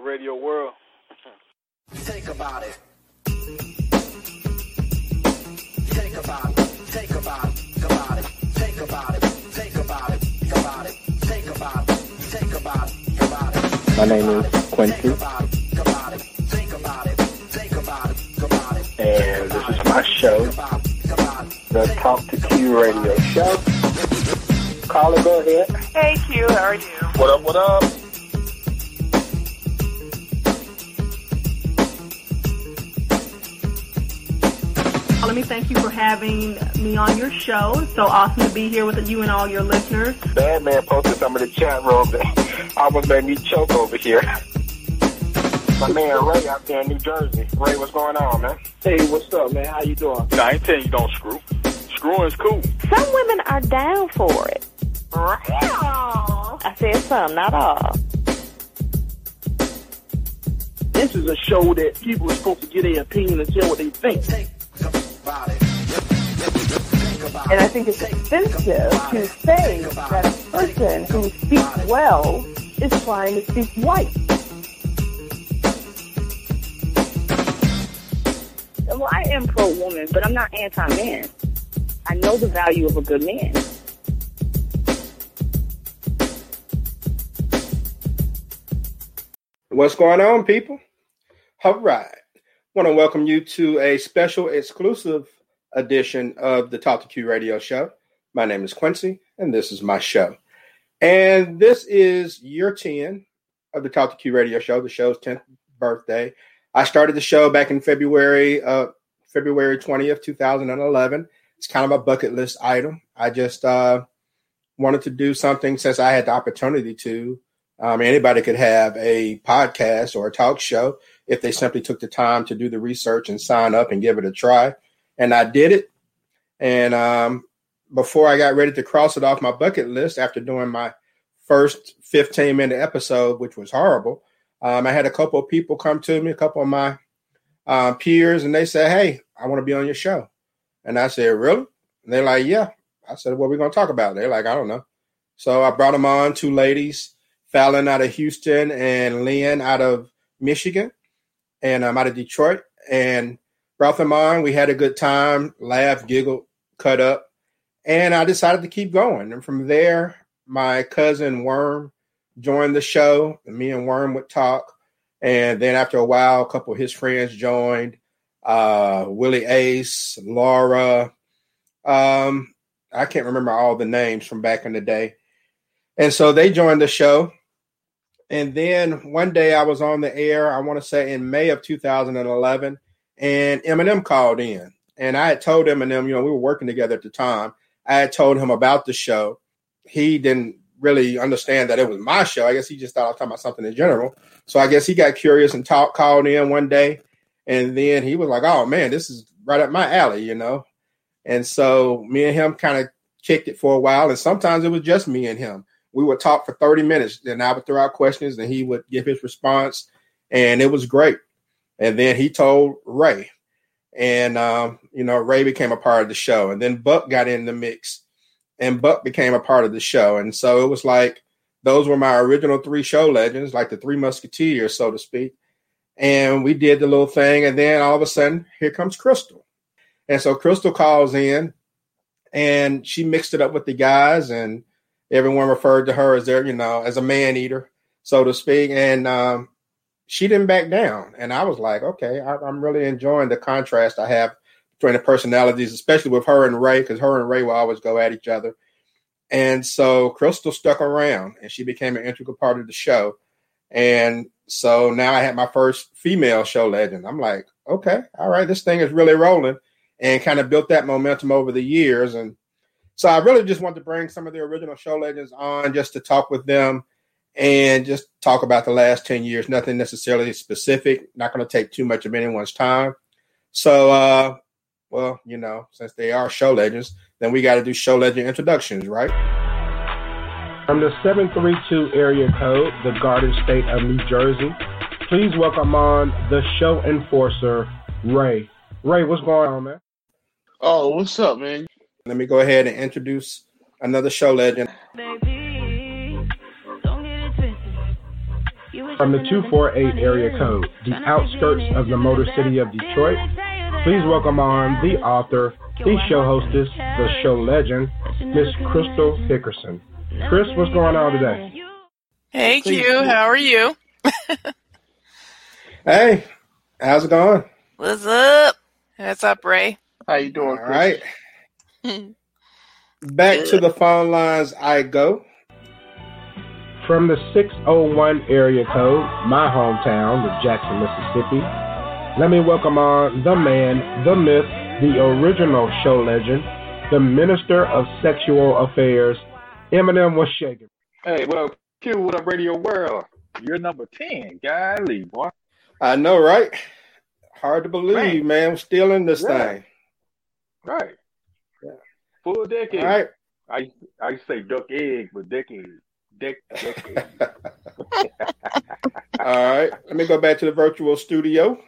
Talk Radio world. Think about it. Think about it. Think about it. About it. Think about it. Think about it. About it. Think about it. Think about it. About it. My name is Quincy, About. About it. Think about it. Think about it. About it. and this is my show, About it. About it. the Talk to Q Radio Show. Caller, go ahead. Hey Q, how are you? What up? What up? Let me thank you for having me on your show. It's so awesome to be here with you and all your listeners. Bad man posted some in the chat room that almost made me choke over here. My man Ray out there in New Jersey. Ray, what's going on, man? Hey, what's up, man? How you doing? Nah, I ain't telling you don't screw. Screwing's cool. Some women are down for it. I said some, not all. This is a show that people are supposed to get their opinion and tell what they think. And I think it's offensive to say that a person who speaks well is trying to speak white. Well, I am pro-woman, but I'm not anti-man. I know the value of a good man. What's going on, people? All right. Want to welcome you to a special exclusive edition of the Talk to Q radio show. My name is Quincy, and this is my show. And this is year 10 of the Talk to Q radio show, the show's 10th birthday. I started the show back in February, uh, February 20th, 2011. It's kind of a bucket list item. I just uh, wanted to do something since I had the opportunity to um, anybody could have a podcast or a talk show if they simply took the time to do the research and sign up and give it a try. And I did it. And um, before I got ready to cross it off my bucket list after doing my first 15 minute episode, which was horrible, um, I had a couple of people come to me, a couple of my uh, peers, and they said, Hey, I want to be on your show. And I said, Really? And they're like, Yeah. I said, What are we going to talk about? They're like, I don't know. So I brought them on, two ladies. Fallon out of Houston and Lynn out of Michigan, and I'm out of Detroit. And brought them on. We had a good time, laughed, giggled, cut up, and I decided to keep going. And from there, my cousin Worm joined the show. And me and Worm would talk, and then after a while, a couple of his friends joined. Uh, Willie Ace, Laura. Um, I can't remember all the names from back in the day. And so they joined the show. And then one day I was on the air, I want to say in May of 2011, and M&M called in. And I had told M&M, you know, we were working together at the time. I had told him about the show. He didn't really understand that it was my show. I guess he just thought I was talking about something in general. So I guess he got curious and talk, called in one day. And then he was like, oh man, this is right up my alley, you know? And so me and him kind of kicked it for a while. And sometimes it was just me and him we would talk for 30 minutes. Then I would throw out questions and he would give his response. And it was great. And then he told Ray. And, um, you know, Ray became a part of the show. And then Buck got in the mix and Buck became a part of the show. And so it was like those were my original three show legends, like the three musketeers, so to speak. And we did the little thing. And then all of a sudden, here comes Crystal. And so Crystal calls in and she mixed it up with the guys and everyone referred to her as their, you know, as a man eater, so to speak. And um, she didn't back down. And I was like, okay, I, I'm really enjoying the contrast I have between the personalities, especially with her and Ray, because her and Ray will always go at each other. And so Crystal stuck around and she became an integral part of the show. And so now I had my first female show legend. I'm like, okay, all right, this thing is really rolling and kind of built that momentum over the years. And so I really just want to bring some of the original show legends on just to talk with them and just talk about the last 10 years. Nothing necessarily specific, not going to take too much of anyone's time. So, uh, well, you know, since they are show legends, then we got to do show legend introductions, right? From the 732 area code, the Garden State of New Jersey, please welcome on the show enforcer, Ray. Ray, what's going on, man? Oh, what's up, man? Let me go ahead and introduce another show legend. Baby, don't get it twisted. You a from the 248 area code, the outskirts of the Motor City of Detroit. Please welcome on the author, the show hostess, the show legend, Miss Crystal Hickerson. Chris, what's going on today? Hey Q, how are you? Hey, how's it going? What's up? What's up, Ray? How you doing, All Chris? right. Back to the phone lines I go. From the 601 area code, my hometown of Jackson, Mississippi, let me welcome on the man, the myth, the original show legend, the minister of sexual affairs, M&M was shaking. Hey, what up, Q? What up, Radio World? You're number 10. Golly, boy. I know, right? Hard to believe, Man. man. We're still in this Yeah. thing. Right. Yeah. Full decade. All right. I I used to say duck egg, but decade. Dec- decade. All right. Let me go back to the virtual studio.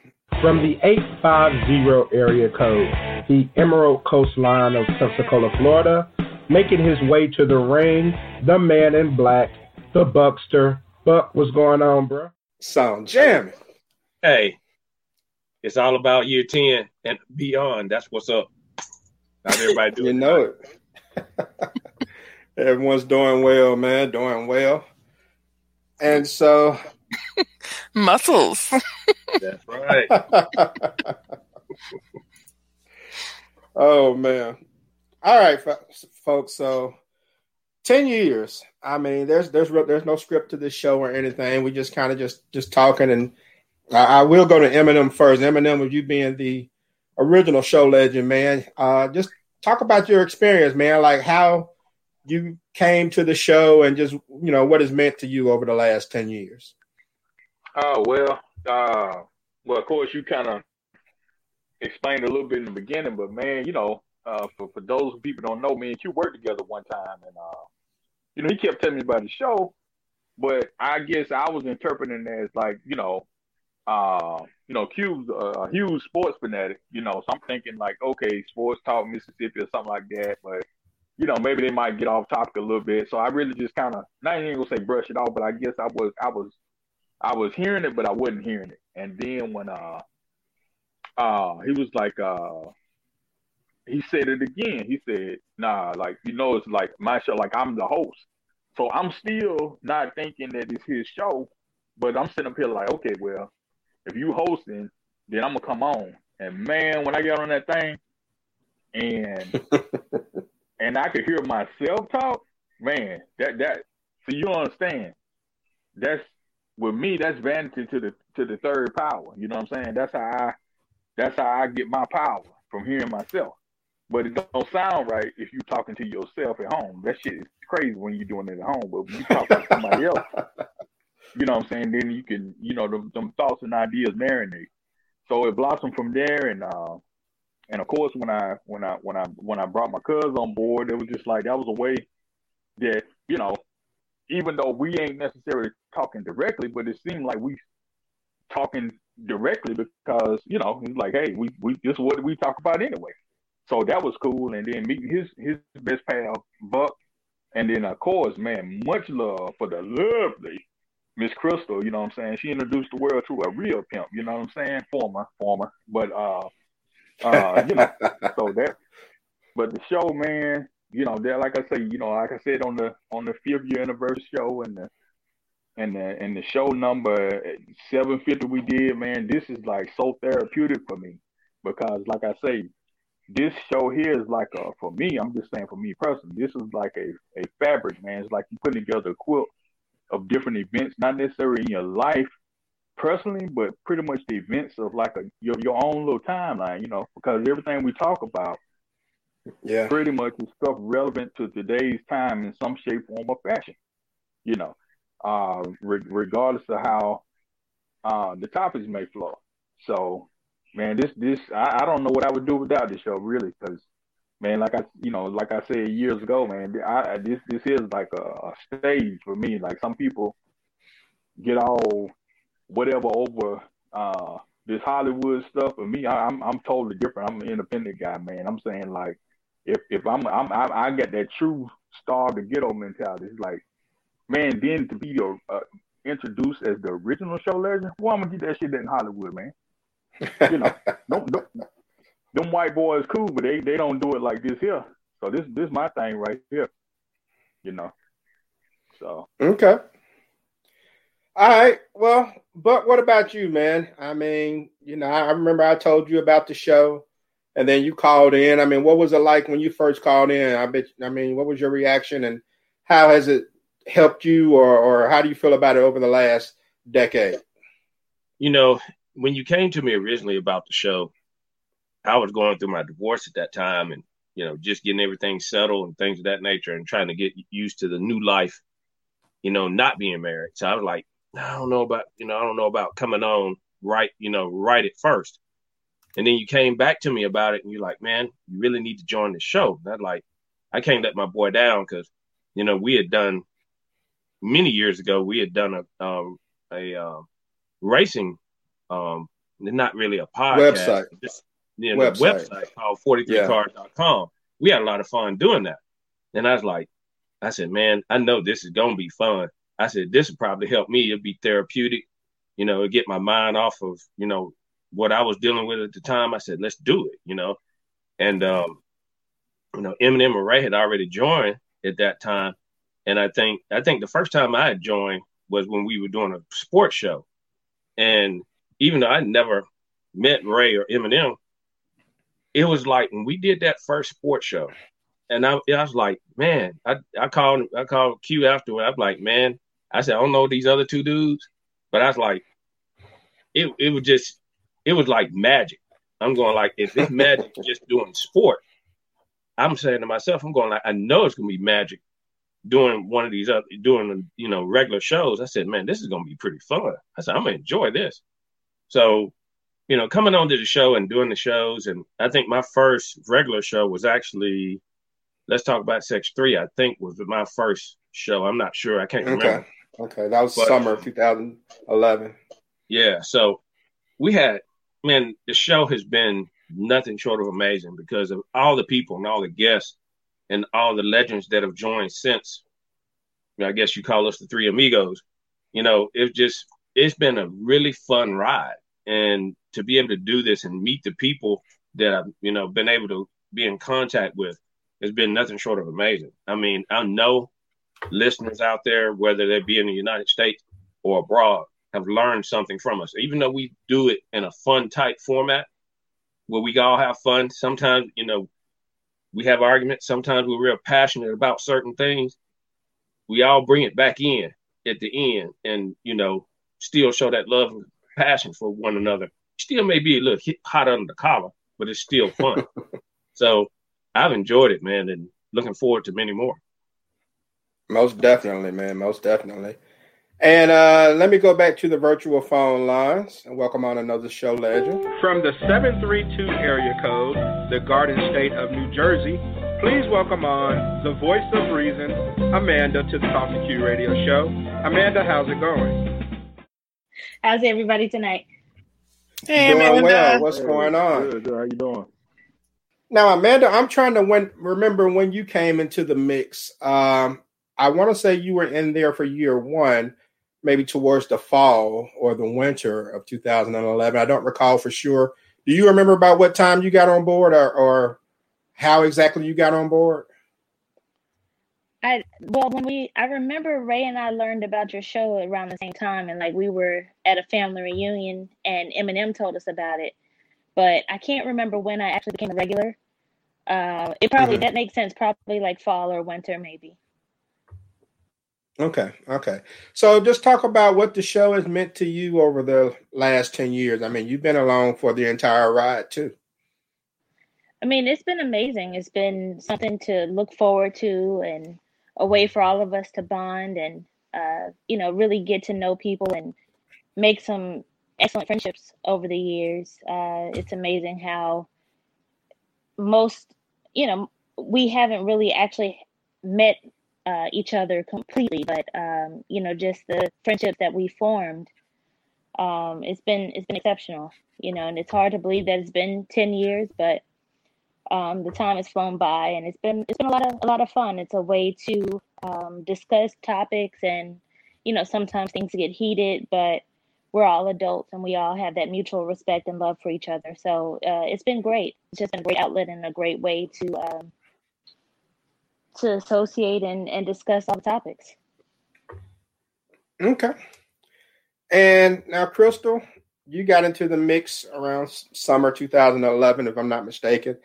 From the 850 area code, the Emerald Coastline of Pensacola, Florida, making his way to the ring, the man in black, the Buckster. Buck, what's going on, bro? Sound jamming. Hey, it's all about year 10 and beyond. That's what's up. How's everybody doing? You know it. Everyone's doing well, man. Doing well. And so, Muscles. That's right. oh man. All right, fo- folks. So, ten years. I mean, there's there's there's no script to this show or anything. We just kind of just just talking, and I, I will go to M&M first. M&M, with you being the original show legend, man. Uh, just talk about your experience, man. Like how you came to the show, and just you know what it's meant to you over the last ten years. Oh well, uh, well of course you kind of explained a little bit in the beginning, but man, you know, uh, for for those people don't know, me and Q worked together one time, and uh, you know, he kept telling me about the show, but I guess I was interpreting it as like, you know, uh, you know, Q's a, a huge sports fanatic, you know, so I'm thinking like, okay, sports talk Mississippi or something like that, but you know, maybe they might get off topic a little bit. So I really just kind of, not even gonna say brush it off, but I guess I was, I was, I was hearing it, but I wasn't hearing it. And then when uh, uh, he was like, uh, he said it again. He said, nah, like you know, it's like my show, like I'm the host. So I'm still not thinking that it's his show, but I'm sitting up here like, okay, well, if you hosting, then I'm gonna come on. And man, when I got on that thing, and and I could hear myself talk, man, that that so you understand. That's with me, that's vanity to the to the third power. You know what I'm saying? That's how I that's how I get my power from hearing myself. But it don't sound right if you're talking to yourself at home. That shit is crazy when you're doing it at home. But when you talking to somebody else, you know what I'm saying? Then you can, you know, them, them thoughts and ideas marinate. So it blossomed from there, and uh, and of course when I when I when I when I brought my cousin on board, it was just like that was a way that you know, even though we ain't necessarily talking directly, but it seemed like we talking directly because you know he's like, hey, we we is what we talk about anyway. So that was cool, and then meeting his his best pal Buck, and then of course, man, much love for the lovely Miss Crystal. You know what I'm saying? She introduced the world to a real pimp. You know what I'm saying? Former, former, but uh, uh, you know, so that. But the show, man, you know, that like I say, you know, like I said on the on the fifth year anniversary show and the and the and the show number seven fifty we did, man, this is like so therapeutic for me because, like I say, this show here is like a for me. I'm just saying for me personally, this is like a a fabric, man. It's like you putting together a quilt of different events, not necessarily in your life personally, but pretty much the events of like a your your own little timeline, you know, because everything we talk about Yeah. pretty much is stuff relevant to today's time in some shape, form, or fashion. You know, uh, re- regardless of how uh, the topics may flow. So, man, this this I, I don't know what I would do without this show, really, because man, like I you know, like I said years ago, man, I, this this is like a, a stage for me. Like some people get all whatever over uh this Hollywood stuff. For me, I, I'm I'm totally different. I'm an independent guy, man. I'm saying like if if I'm I'm I, I get that true star to ghetto mentality. It's like man, then to be a, a introduced as the original show legend, well, I'm gonna get that shit in Hollywood, man. You know, don't, don't them white boys cool, but they they don't do it like this here. So this this my thing right here. You know. So Okay. All right. Well, but what about you, man? I mean, you know, I remember I told you about the show, and then you called in. I mean, what was it like when you first called in? I bet. I mean, what was your reaction, and how has it helped you, or or how do you feel about it over the last decade? You know, when you came to me originally about the show, I was going through my divorce at that time, and you know, just getting everything settled and things of that nature, and trying to get used to the new life. You know, not being married. So I was like, I don't know about, you know, I don't know about coming on right, you know, right at first. And then you came back to me about it and you're like, man, you really need to join the show. And I'm like, I can't let my boy down because, you know, we had done many years ago, we had done a, um, a, uh, racing, um, not really a podcast, Website. just, you know, Website. website called 43cars.com. We had a lot of fun doing that. And I was like, I said, man, I know this is going to be fun. I said, this will probably help me. It'll be therapeutic, you know, get my mind off of, you know, what I was dealing with at the time. I said, let's do it, you know. And, um, you know, M&M and Ray had already joined at that time. And I think, I think the first time I had joined was when we were doing a sports show. And even though I never met Ray or M&M, it was like when we did that first sports show, and I, I was like, man, I, I called I called Q afterward. I'm like, man, I said I don't know these other two dudes, but I was like, it it was just it was like magic. I'm going like if it's magic just doing sport, I'm saying to myself, I'm going like I know it's gonna be magic doing one of these other doing you know regular shows. I said, man, this is gonna be pretty fun. I said I'm gonna enjoy this. So, you know, coming on to the show and doing the shows, and I think my first regular show was actually Let's Talk About Sex Three. I think was my first show. I'm not sure. I can't remember. Okay. Okay. That was But- summer um, 2011. Yeah. So we had, man, the show has been nothing short of amazing because of all the people and all the guests and all the legends that have joined since. I guess you call us the three amigos. You know, it's just, it's been a really fun ride. And to be able to do this and meet the people that I've, you know, been able to be in contact with has been nothing short of amazing. I mean, I know listeners out there, whether they be in the United States or abroad, have learned something from us. Even though we do it in a fun type format where we all have fun, sometimes, you know, we have arguments, sometimes we're real passionate about certain things. We all bring it back in at the end and, you know, still show that love passion for one another. Still may be a little hit, hot under the collar, but it's still fun. so I've enjoyed it, man, and looking forward to many more. Most definitely, man. Most definitely. And uh, let me go back to the virtual phone lines and welcome on another show legend. From the 732 area code, the Garden State of New Jersey, please welcome on the voice of reason, Amanda, to the Talk to Q radio show. Amanda, how's it going? How's everybody tonight? Hey, doing Amanda. well. What's going on? Good, good. How you doing? Now, Amanda, I'm trying to when, remember when you came into the mix. Um, I want to say you were in there for year one, maybe towards the fall or the winter of 2011. I don't recall for sure. Do you remember about what time you got on board or, or how exactly you got on board? I well when we I remember Ray and I learned about your show around the same time and like we were at a family reunion and M&M told us about it. But I can't remember when I actually became a regular. Uh it probably Mhm. that makes sense, probably like fall or winter maybe. Okay, okay. So just talk about what the show has meant to you over the last 10 years. I mean, you've been along for the entire ride too. I mean, it's been amazing. It's been something to look forward to and a way for all of us to bond and uh, you know, really get to know people and make some excellent friendships over the years. Uh, it's amazing how most, you know, we haven't really actually met uh, each other completely, but um, you know, just the friendship that we formed, um, it's been it's been exceptional. You know, and it's hard to believe that it's been ten years, but um, the time has flown by, and it's been it's been a lot of a lot of fun. It's a way to um, discuss topics and you know, sometimes things get heated, but we're all adults and we all have that mutual respect and love for each other. So uh, it's been great. It's just been a great outlet and a great way to um, to associate and, and discuss all the topics. Okay. And now, Crystal, you got into the mix around summer 2011, if I'm not mistaken.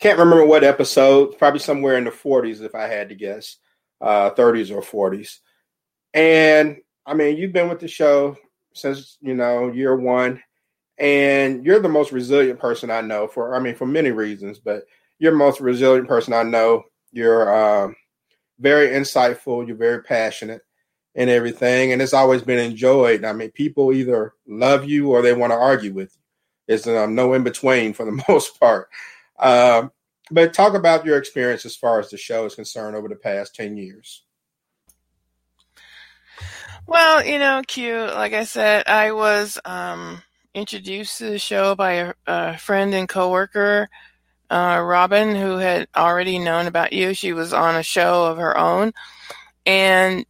Can't remember what episode, probably somewhere in the 40s, if I had to guess, uh, 30s or 40s. And I mean, you've been with the show since, you know, year one, and you're the most resilient person I know for, I mean, for many reasons, but you're the most resilient person I know. You're um, very insightful, you're very passionate and everything. And it's always been enjoyed. I mean, people either love you or they want to argue with you. It's um, no in between for the most part. Um, but talk about your experience as far as the show is concerned over the past 10 years. Well, you know, Q, like I said, I was um, introduced to the show by a, a friend and coworker, uh, Robin, who had already known about you. She was on a show of her own. And,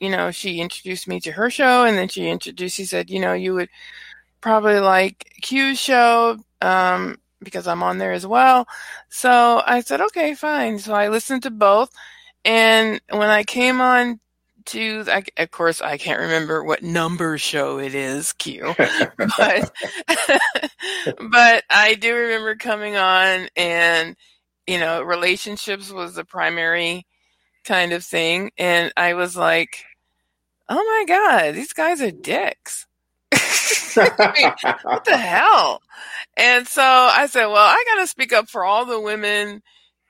you know, she introduced me to her show and then she introduced, she said, you know, you would probably like Q's show um, because I'm on there as well. So I said, okay, fine. So I listened to both. And when I came on to, I, of course, I can't remember what number show it is, Q, but, but I do remember coming on and, you know, relationships was the primary kind of thing. And I was like, oh my God, these guys are dicks. I mean, what the hell? And so I said, well, I got to speak up for all the women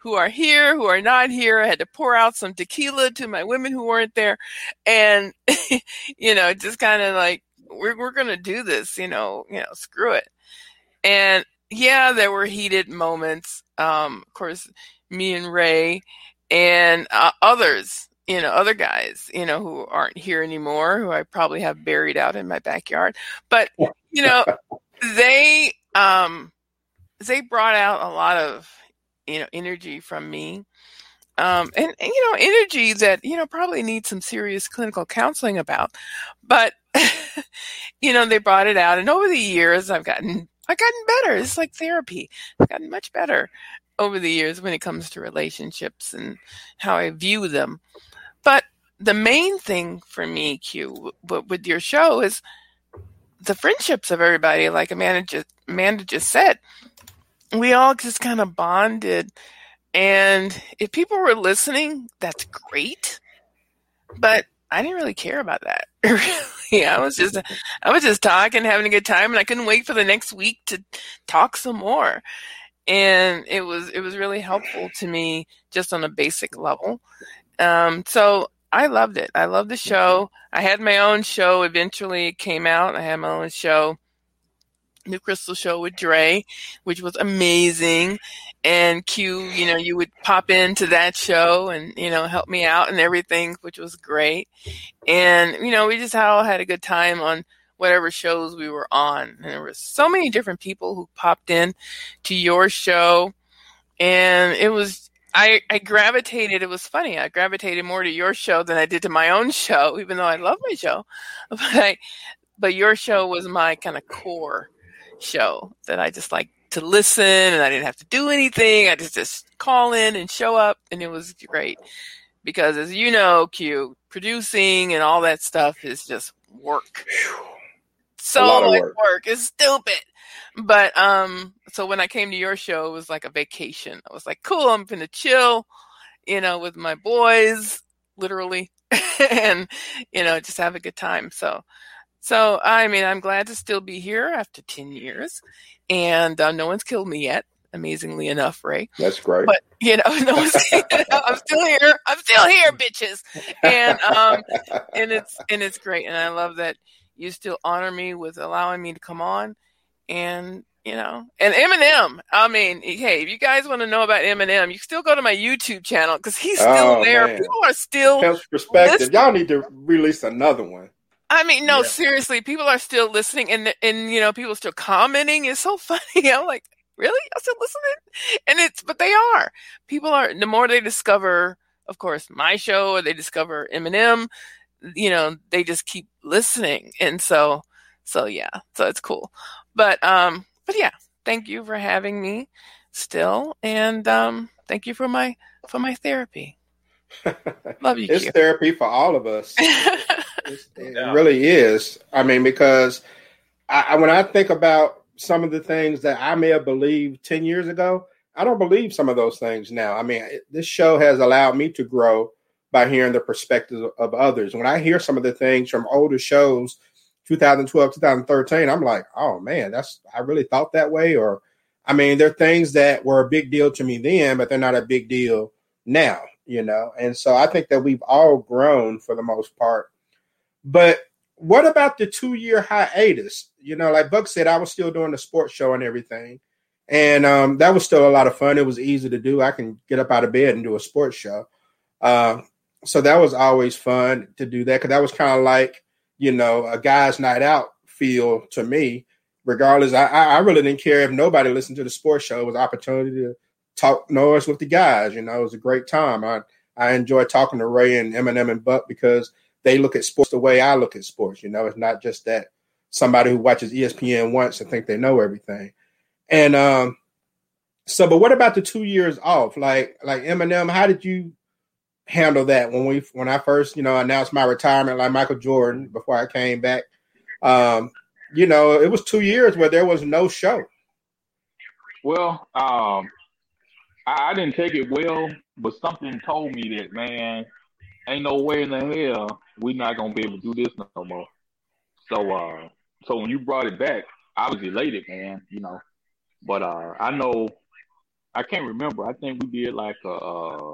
who are here, who are not here. I had to pour out some tequila to my women who weren't there. And, you know, just kind of like, we're, we're going to do this, you know, you know, screw it. And yeah, there were heated moments. Um, of course, me and Ray and uh, others, you know, other guys, you know, who aren't here anymore, who I probably have buried out in my backyard. But, you know, they, um, they brought out a lot of, you know, energy from me. Um, and, and, you know, energy that, you know, probably needs some serious clinical counseling about. But, you know, they brought it out. And over the years, I've gotten, I've gotten better. It's like therapy. I've gotten much better over the years when it comes to relationships and how I view them. But the main thing for me, Q, with your show is the friendships of everybody. Like Amanda just, Amanda just said, we all just kind of bonded. And if people were listening, that's great. But I didn't really care about that. really, I was just, I was just talking, having a good time, and I couldn't wait for the next week to talk some more. And it was, it was really helpful to me just on a basic level. Um, so I loved it. I loved the show. I had my own show. Eventually, it came out. I had my own show, New Crystal Show with Dre, which was amazing. And Q, you know, you would pop into that show and you know help me out and everything, which was great. And you know, we just all had a good time on whatever shows we were on. And there were so many different people who popped in to your show, and it was I, I gravitated. It was funny. I gravitated more to your show than I did to my own show, even though I love my show. But I, but your show was my kind of core show that I just like to listen, and I didn't have to do anything. I just just call in and show up, and it was great. Because as you know, Q, producing and all that stuff is just work. So much work. work. It's stupid. But um, so when I came to your show, it was like a vacation. I was like, cool, I'm gonna chill, you know, with my boys, literally, and you know, just have a good time. So, so I mean, I'm glad to still be here after ten years, and uh, no one's killed me yet. Amazingly enough, Ray. That's great. But you know, no one's, I'm still here. I'm still here, bitches. And um, and it's and it's great, and I love that you still honor me with allowing me to come on and you know, and M&M. I mean, hey, if you guys want to know about M&M, you still go to my YouTube channel because he's oh, still Oh, there. man. People are still. Helps perspective. listening. Y'all need to release another one. I mean, no, Yeah. seriously, people are still listening, and and you know, people are still commenting. It's so funny. I'm like, really? I'm still listening, and it's but they are. People are. The more they discover, of course, my show, or they discover Eminem, you know, they just keep listening. And so, so yeah, so it's cool. But, um, but yeah, thank you for having me still. And, um, thank you for my, for my therapy. Love you. it's Q. therapy for all of us. It's- it really is. I mean, because I, I, when I think about some of the things that I may have believed 10 years ago, I don't believe some of those things now. I mean, this show has allowed me to grow by hearing the perspectives of, of others. When I hear some of the things from older shows, 2012, 2013, I'm like, oh man, that's I really thought that way. Or, I mean, there are things that were a big deal to me then, but they're not a big deal now, you know. And so I think that we've all grown for the most part. But what about the two year hiatus? You know, like Buck said, I was still doing the sports show and everything. And um, that was still a lot of fun. It was easy to do. I can get up out of bed and do a sports show. Uh, so that was always fun to do that because that was kind of like, you know, a guy's night out feel to me. Regardless, I, I really didn't care if nobody listened to the sports show. It was an opportunity to talk noise with the guys. You know, it was a great time. I I enjoy talking to Ray and M&M and Buck because they look at sports the way I look at sports. You know, it's not just that somebody who watches ESPN once and think they know everything. And um, so, but what about the two years off? Like, like M&M, how did you handle that when we when I first, you know, announced my retirement, like Michael Jordan, before I came back? Um, you know, it was two years where there was no show. Well, um, I, I didn't take it well, but something told me that man, ain't no way in the hell we not gonna be able to do this no more. So, uh, so when you brought it back, I was elated, man. You know, but uh, I know I can't remember. I think we did like a a,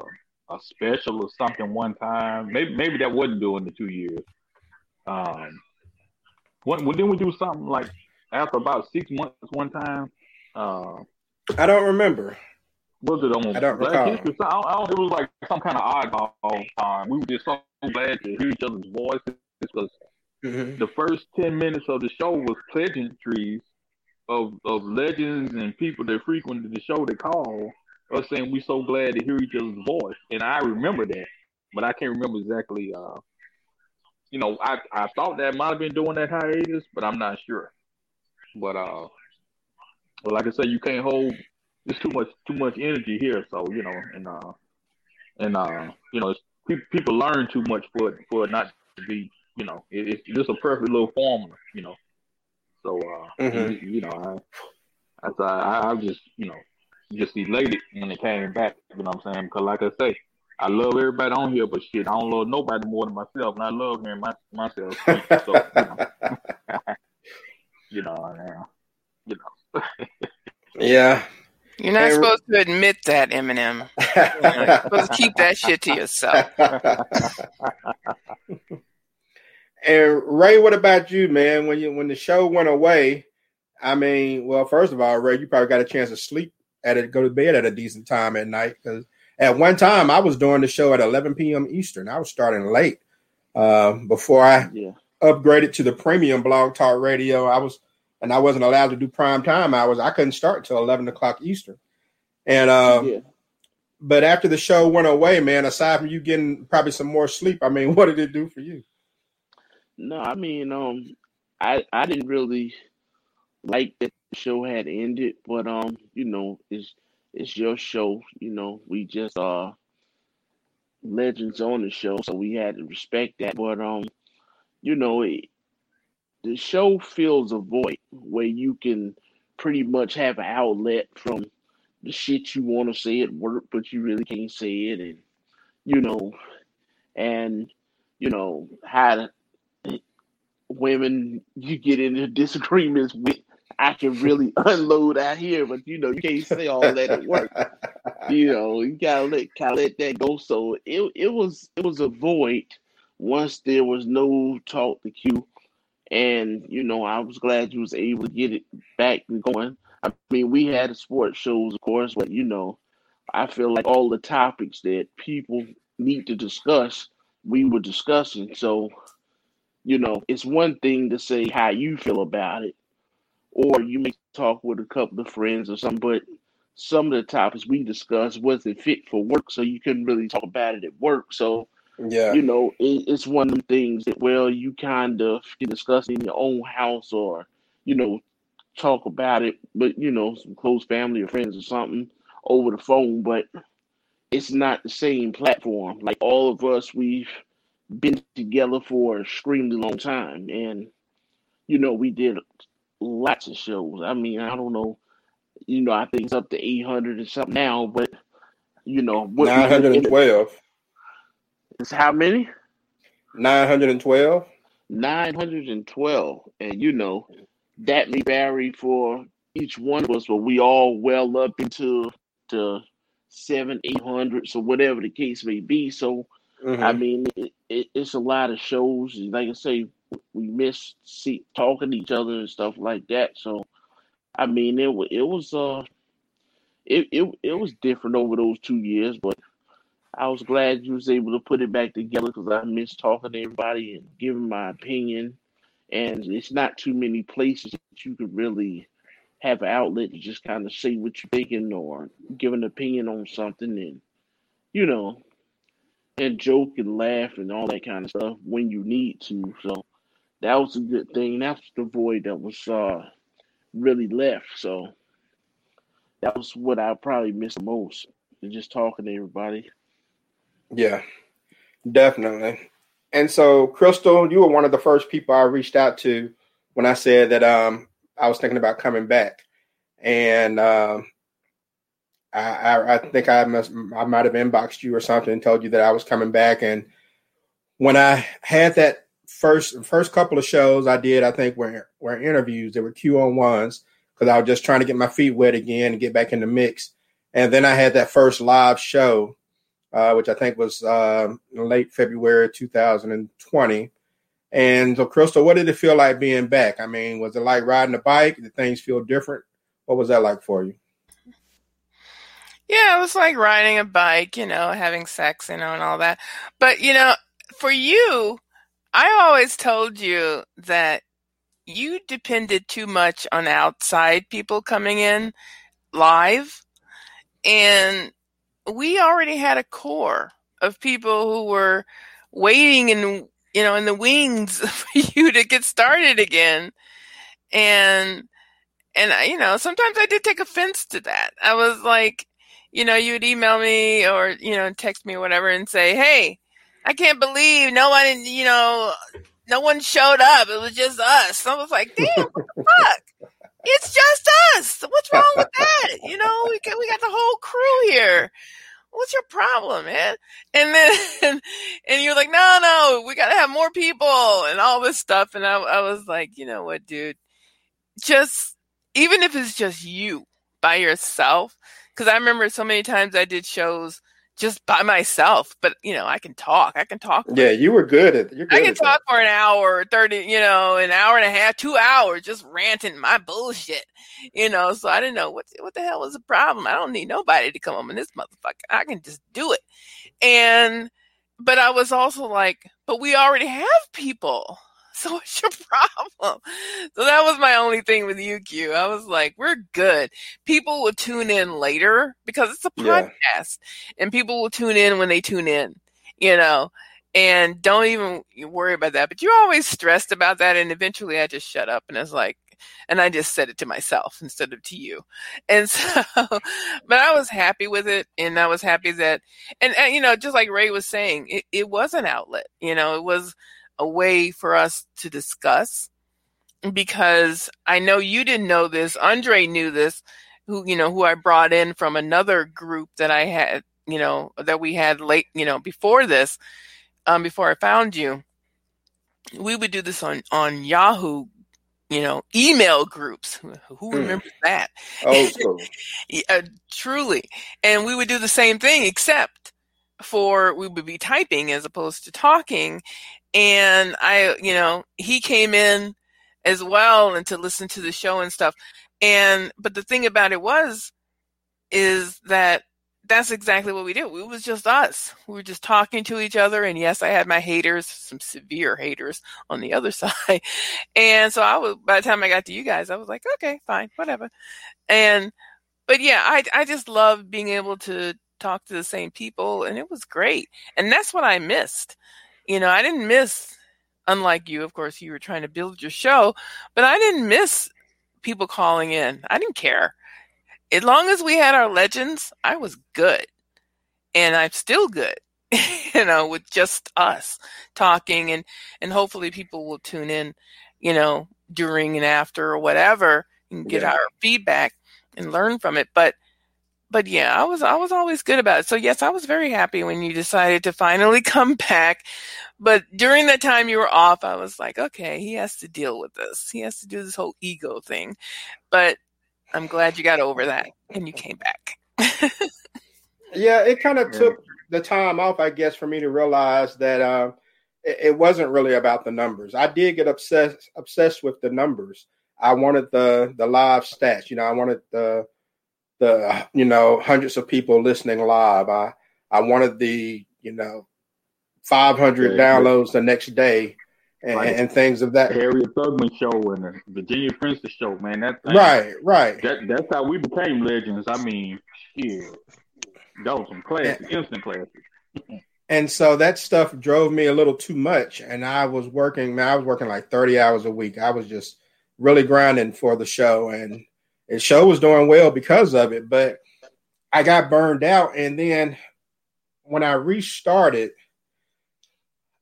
a special or something one time. Maybe maybe that wasn't during the two years. Um, when, when didn't we do something like after about six months one time? Uh, I don't remember. was it on I don't recall. History? I don't, I don't, it was like some kind of oddball time. We were just so glad to hear each other's voices because Mhm. the first ten minutes of the show was pleasantries of of legends and people that frequented the show that called us saying we so glad to hear each other's voice, and I remember that, but I can't remember exactly. Uh, you know, I I thought that might have been doing that hiatus, but I'm not sure. But uh, well, like I said, you can't hold. There's too much too much energy here, so you know, and uh, and uh, you know, it's, pe- people learn too much for it for it not to be. You know, it, it's just a perfect little formula. You know, so uh, Mhm. you, you know, I, I, I, I just you know, just elated when it came back. You know what I'm saying? Because like I say, I love everybody on here, but shit, I don't love nobody more than myself, and I love hearing my, myself. So you know, you know, now, you know. Yeah. You're not And- supposed to admit that, M&M. You're supposed to keep that shit to yourself. And Ray, what about you, man? When you when the show went away, I mean, well, first of all, Ray, you probably got a chance to sleep at it, go to bed at a decent time at night. Because at one time, I was doing the show at 11 p.m. Eastern. I was starting late um, before I Yeah. upgraded to the premium blog talk radio. I was, and I wasn't allowed to do prime time hours. I couldn't start till 11 o'clock Eastern. And um, yeah. but after the show went away, man, aside from you getting probably some more sleep, I mean, what did it do for you? No, I mean, um, I I didn't really like the show had ended, but um, you know, it's it's your show. You know, we just uh legends on the show, so we had to respect that. But um, you know, it, the show fills a void where you can pretty much have an outlet from the shit you want to say at work, but you really can't say it, and you know, and you know how women you get into disagreements with. I can really unload out here, but you know you can't say all that at work. You know you gotta let kind of let that go. So it it was it was a void once there was no talk to Q, and you know I was glad you was able to get it back and going. I mean we had sports shows, of course, but you know I feel like all the topics that people need to discuss, we were discussing. So you know, it's one thing to say how you feel about it, or you may talk with a couple of friends or something, but some of the topics we discussed wasn't fit for work, so you couldn't really talk about it at work. So, Yeah. you know, it, it's one of them things that well, you kind of can discuss in your own house or you know talk about it, but you know, some close family or friends or something over the phone, but it's not the same platform. Like all of us, we've been together for an extremely long time, and you know, we did lots of shows. I mean, I don't know, you know, I think it's up to eight hundred or something now, but you know, what Nine hundred and twelve. it's how many? Nine hundred and twelve. 912 and you know that may vary for each one of us but we all well up into to seven eight hundred so whatever the case may be so i Mm-hmm. mean it, it, it's a lot of shows like i say we missed see talking to each other and stuff like that so i mean it, it was uh it, it it was different over those two years but I was glad you was able to put it back together because I miss talking to everybody and giving my opinion. And it's not too many places that you could really have an outlet to just kind of say what you're thinking or give an opinion on something and, you know, and joke and laugh and all that kind of stuff when you need to. So that was a good thing. That's the void that was uh, really left. So that was what I probably missed the most. Just talking to everybody. Yeah, definitely. And so, Crystal, you were one of the first people I reached out to when I said that um, I was thinking about coming back, and um, I, I, I think I must I might have inboxed you or something and told you that I was coming back. And when I had that first first couple of shows I did, I think were were interviews. They were Q on ones because I was just trying to get my feet wet again and get back in the mix. And then I had that first live show uh, which I think was um, late February 2020. And so, Crystal, what did it feel like being back? I mean, was it like riding a bike? Did things feel different? What was that like for you? Yeah, it was like riding a bike, you know, having sex, you know, and all that. But, you know, for you, I always told you that you depended too much on outside people coming in live. And we already had a core of people who were waiting in, you know, in the wings for you to get started again. And, and you know, sometimes I did take offense to that. I was like, you know, you would email me or, you know, text me or whatever and say, Hey, I can't believe no one, you know, no one showed up. It was just us. I was like, damn, what the fuck? It's just us. What's wrong with that? You know, we got, we got the whole crew here. What's your problem, man? And then, and you're like, no, no, we got to have more people and all this stuff. And I, I was like, you know what, dude? Just, even if it's just you by yourself, because I remember so many times I did shows just by myself, but you know, I can talk. I can talk. Yeah, you were good at you're good I can at that. talk for an hour, thirty, you know, an hour and a half, two hours, just ranting my bullshit, you know. So I didn't know what what the hell was the problem. I don't need nobody to come up in this motherfucker. I can just do it. And but I was also like, but we already have people. So what's your problem? So that was my only thing with UQ. I was like, we're good. People will tune in later because it's a Yeah. podcast and people will tune in when they tune in, you know, and don't even worry about that. But you're always stressed about that. And eventually I just shut up and it's like, and I just said it to myself instead of to you. And so, but I was happy with it. And I was happy that, and, and you know, just like Ray was saying, it, it was an outlet, you know, it was a way for us to discuss because I know you didn't know this. Andre knew this, who, you know, who I brought in from another group that I had, you know, that we had late, you know, before this, um, before I found you. We would do this on, on Yahoo, you know, email groups. Who who Mm. remembers that? Oh, school. Yeah, uh, truly. And we would do the same thing, except for we would be typing as opposed to talking. And I, you know, he came in as well and to listen to the show and stuff. And, but the thing about it was, is that that's exactly what we did. It was just us. We were just talking to each other. And yes, I had my haters, some severe haters on the other side. And so I was, by the time I got to you guys, I was like, okay, fine, whatever. And, but yeah, I, I just love being able to talk to the same people, and it was great. And that's what I missed. You know, I didn't miss, unlike you, of course, you were trying to build your show, but I didn't miss people calling in. I didn't care. As long as we had our legends, I was good. And I'm still good, you know, with just us talking and, and hopefully people will tune in, you know, during and after or whatever and get Yeah. our feedback and learn from it. But but yeah, I was I was always good about it. So yes, I was very happy when you decided to finally come back. But during that time you were off, I was like, okay, he has to deal with this. He has to do this whole ego thing. But I'm glad you got over that and you came back. Yeah, it kind of took the time off, I guess, for me to realize that uh, it, it wasn't really about the numbers. I did get obsessed obsessed with the numbers. I wanted the the live stats. You know, I wanted the the you know hundreds of people listening live. I I wanted the you know 500 Yeah, yeah. downloads the next day and, and things of that. Harriet Tubman show and the Virginia Princess show, man. That thing, Right, right. That that's how we became legends. I mean, shit, that was some classic, instant classic. And so that stuff drove me a little too much. And I was working, man, I was working like 30 hours a week. I was just really grinding for the show. And the show was doing well because of it. But I got burned out. And then when I restarted,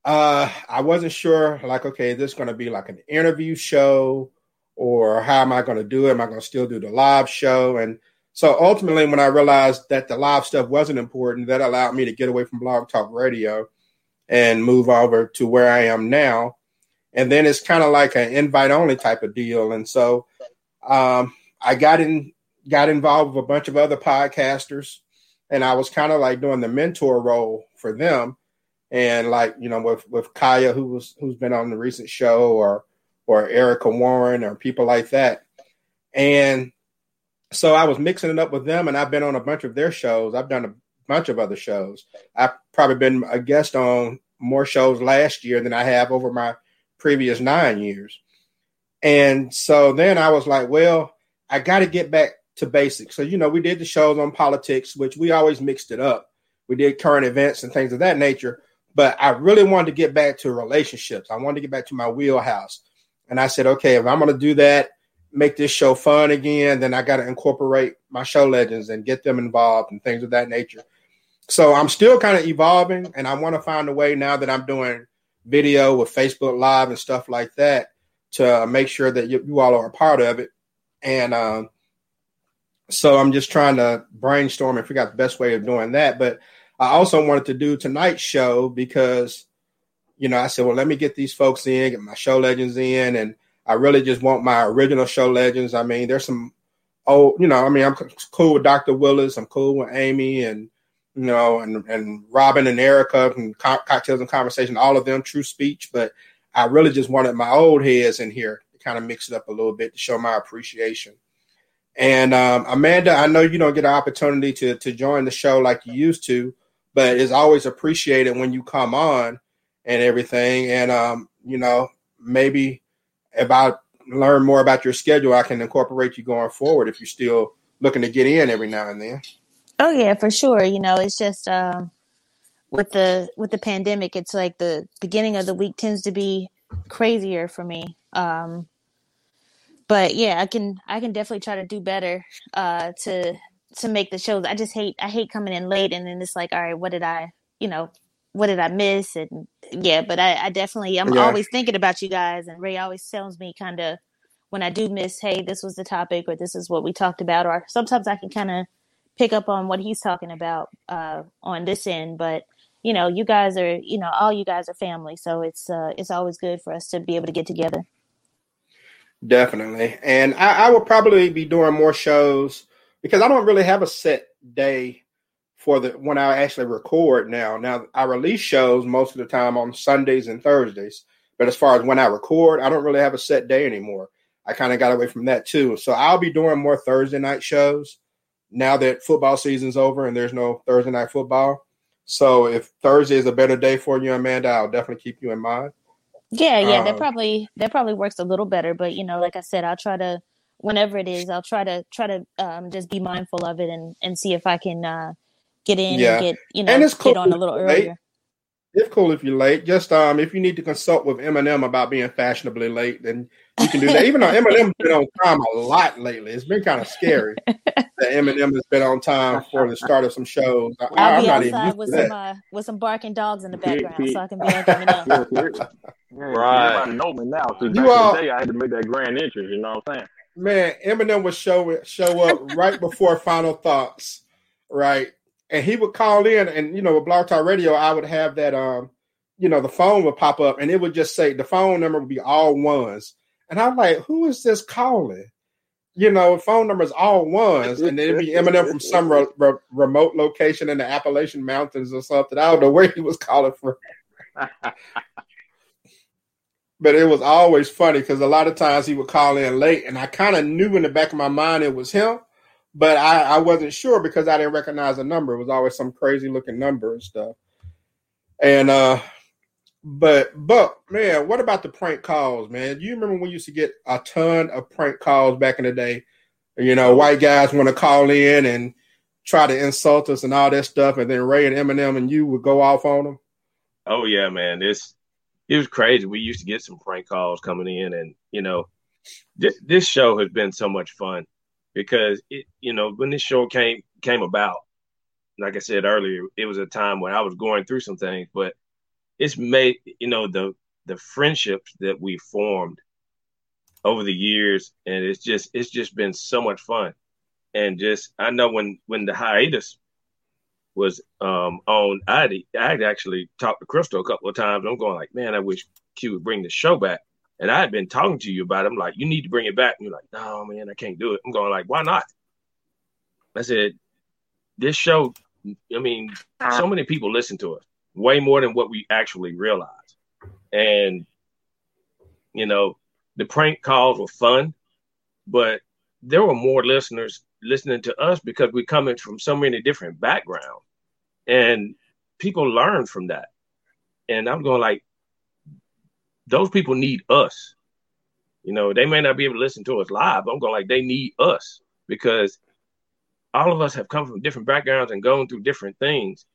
uh, I wasn't sure, like, okay, is this going to be like an interview show or how am I going to do it? Am I going to still do the live show? And so ultimately, when I realized that the live stuff wasn't important, that allowed me to get away from Blog Talk Radio and move over to where I am now. And then it's kind of like an invite only type of deal. And so um, I got in, got involved with a bunch of other podcasters, and I was kind of like doing the mentor role for them. And like you know, with with Kaya, who was who's been on the recent show, or or Erica Warren, or people like that. And so I was mixing it up with them, and I've been on a bunch of their shows. I've done a bunch of other shows. I've probably been a guest on more shows last year than I have over my previous nine years. And so then I was like, well, I got to get back to basics. So, you know, we did the shows on politics, which we always mixed it up. We did current events and things of that nature. But I really wanted to get back to relationships. I wanted to get back to my wheelhouse. And I said, okay, if I'm going to do that, make this show fun again, then I got to incorporate my show legends and get them involved and things of that nature. So I'm still kind of evolving, and I want to find a way now that I'm doing video with Facebook Live and stuff like that to make sure that you, you all are a part of it. And um, so I'm just trying to brainstorm and figure out the best way of doing that. But I also wanted to do tonight's show because, you know, I said, well, let me get these folks in, get my show legends in, and I really just want my original show legends. I mean, there's some old, you know, I mean, I'm cool with Dr. Willis, I'm cool with Amy, and you know, and and Robin and Erica and Co- Cocktails and Conversation, all of them, True Speech. But I really just wanted my old heads in here kind of mix it up a little bit to show my appreciation. And um, Amanda, I know you don't get an opportunity to to join the show like you used to, but it's always appreciated when you come on and everything. And um, you know, maybe if I learn more about your schedule, I can incorporate you going forward if you're still looking to get in every now and then. Oh yeah, for sure. You know, it's just um, with the with the pandemic, it's like the beginning of the week tends to be crazier for me. Um, but yeah, I can I can definitely try to do better uh, to to make the shows. I just hate I hate coming in late and then it's like, all right, what did I you know what did I miss? And yeah, but I, I definitely I'm Yeah. always thinking about you guys, and Ray always tells me kind of when I do miss, hey, this was the topic or this is what we talked about, or sometimes I can kind of pick up on what he's talking about uh, on this end. But you know, you guys are you know all you guys are family, so it's uh, it's always good for us to be able to get together. Definitely. And I, I will probably be doing more shows because I don't really have a set day for the when I actually record now. Now I release shows most of the time on Sundays and Thursdays. But as far as when I record, I don't really have a set day anymore. I kind of got away from that too. So I'll be doing more Thursday night shows now that football season's over and there's no Thursday night football. So if Thursday is a better day for you, Amanda, I'll definitely keep you in mind. Yeah, yeah, that Um, probably that probably works a little better. But you know, like I said, I'll try to whenever it is, I'll try to try to um, just be mindful of it and and see if I can uh, get in Yeah. and get you know and it's cool get on a if little you're late. It's cool if you're late. Just um, if you need to consult with M&M about being fashionably late, then you can do that. Even though M&M's been on time a lot lately, it's been kind of scary that M&M has been on time for the start of some shows. I, I'll I'm be not even outside used with some uh, with some barking dogs in the background, so I can be like M&M. Right. Everybody know me now. So back You all- the day, I had to make that grand entrance. You know what I'm saying? Man, M&M would show show up right before Final Thoughts, right? And he would call in, and you know, with Blog Talk Radio, I would have that um, you know, the phone would pop up, and it would just say the phone number would be all ones, and I'm like, who is this calling? You know, phone numbers all ones, and then it'd be M&M from some re- re- remote location in the Appalachian Mountains or something. I don't know where he was calling from. but it was always funny because a lot of times he would call in late, and I kind of knew in the back of my mind it was him, but I, I wasn't sure because I didn't recognize the number. It was always some crazy looking number and stuff. And uh, but but man, what about the prank calls, man? Do you remember when we used to get a ton of prank calls back in the day? You know, white guys want to call in and try to insult us and all that stuff, and then Ray and M&M and you would go off on them. Oh yeah, man. This it was crazy. We used to get some prank calls coming in, and you know, this, this show has been so much fun because it, you know, when this show came came about, like I said earlier, it was a time when I was going through some things, but it's made you know the the friendships that we formed over the years, and it's just it's just been so much fun, and just I know when when the hiatus was um on I'd I'd actually talked to Crystal a couple of times. I'm going like, man, I wish Q would bring the show back. And I had been talking to you about it. I'm like, you need to bring it back. And you're like, no, man, I can't do it. I'm going like, why not? I said, this show, I mean, so many people listen to us, way more than what we actually realize. And, you know, the prank calls were fun, but there were more listeners listening to us because we're coming from so many different backgrounds. And people learn from that. And I'm going like, those people need us. You know, they may not be able to listen to us live, but I'm going like, they need us because all of us have come from different backgrounds and gone through different things.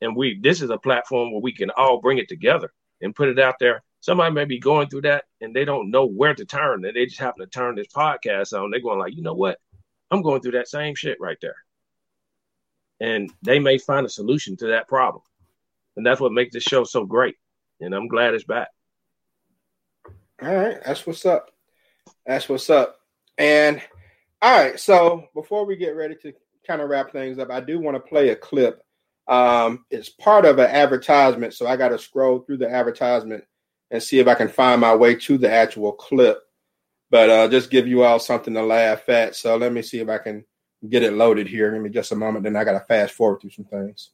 And we, this is a platform where we can all bring it together and put it out there. Somebody may be going through that and they don't know where to turn. And they just happen to turn this podcast on. They're going like, you know what? I'm going through that same shit right there. And they may find a solution to that problem. And that's what makes this show so great. And I'm glad it's back. All right, that's what's up. That's what's up. And all right, so before we get ready to kind of wrap things up, I do want to play a clip. Um, it's part of an advertisement, so I got to scroll through the advertisement and see if I can find my way to the actual clip. But uh, just give you all something to laugh at. So let me see if I can get it loaded here. Give me just a moment. Then I got to fast forward through some things.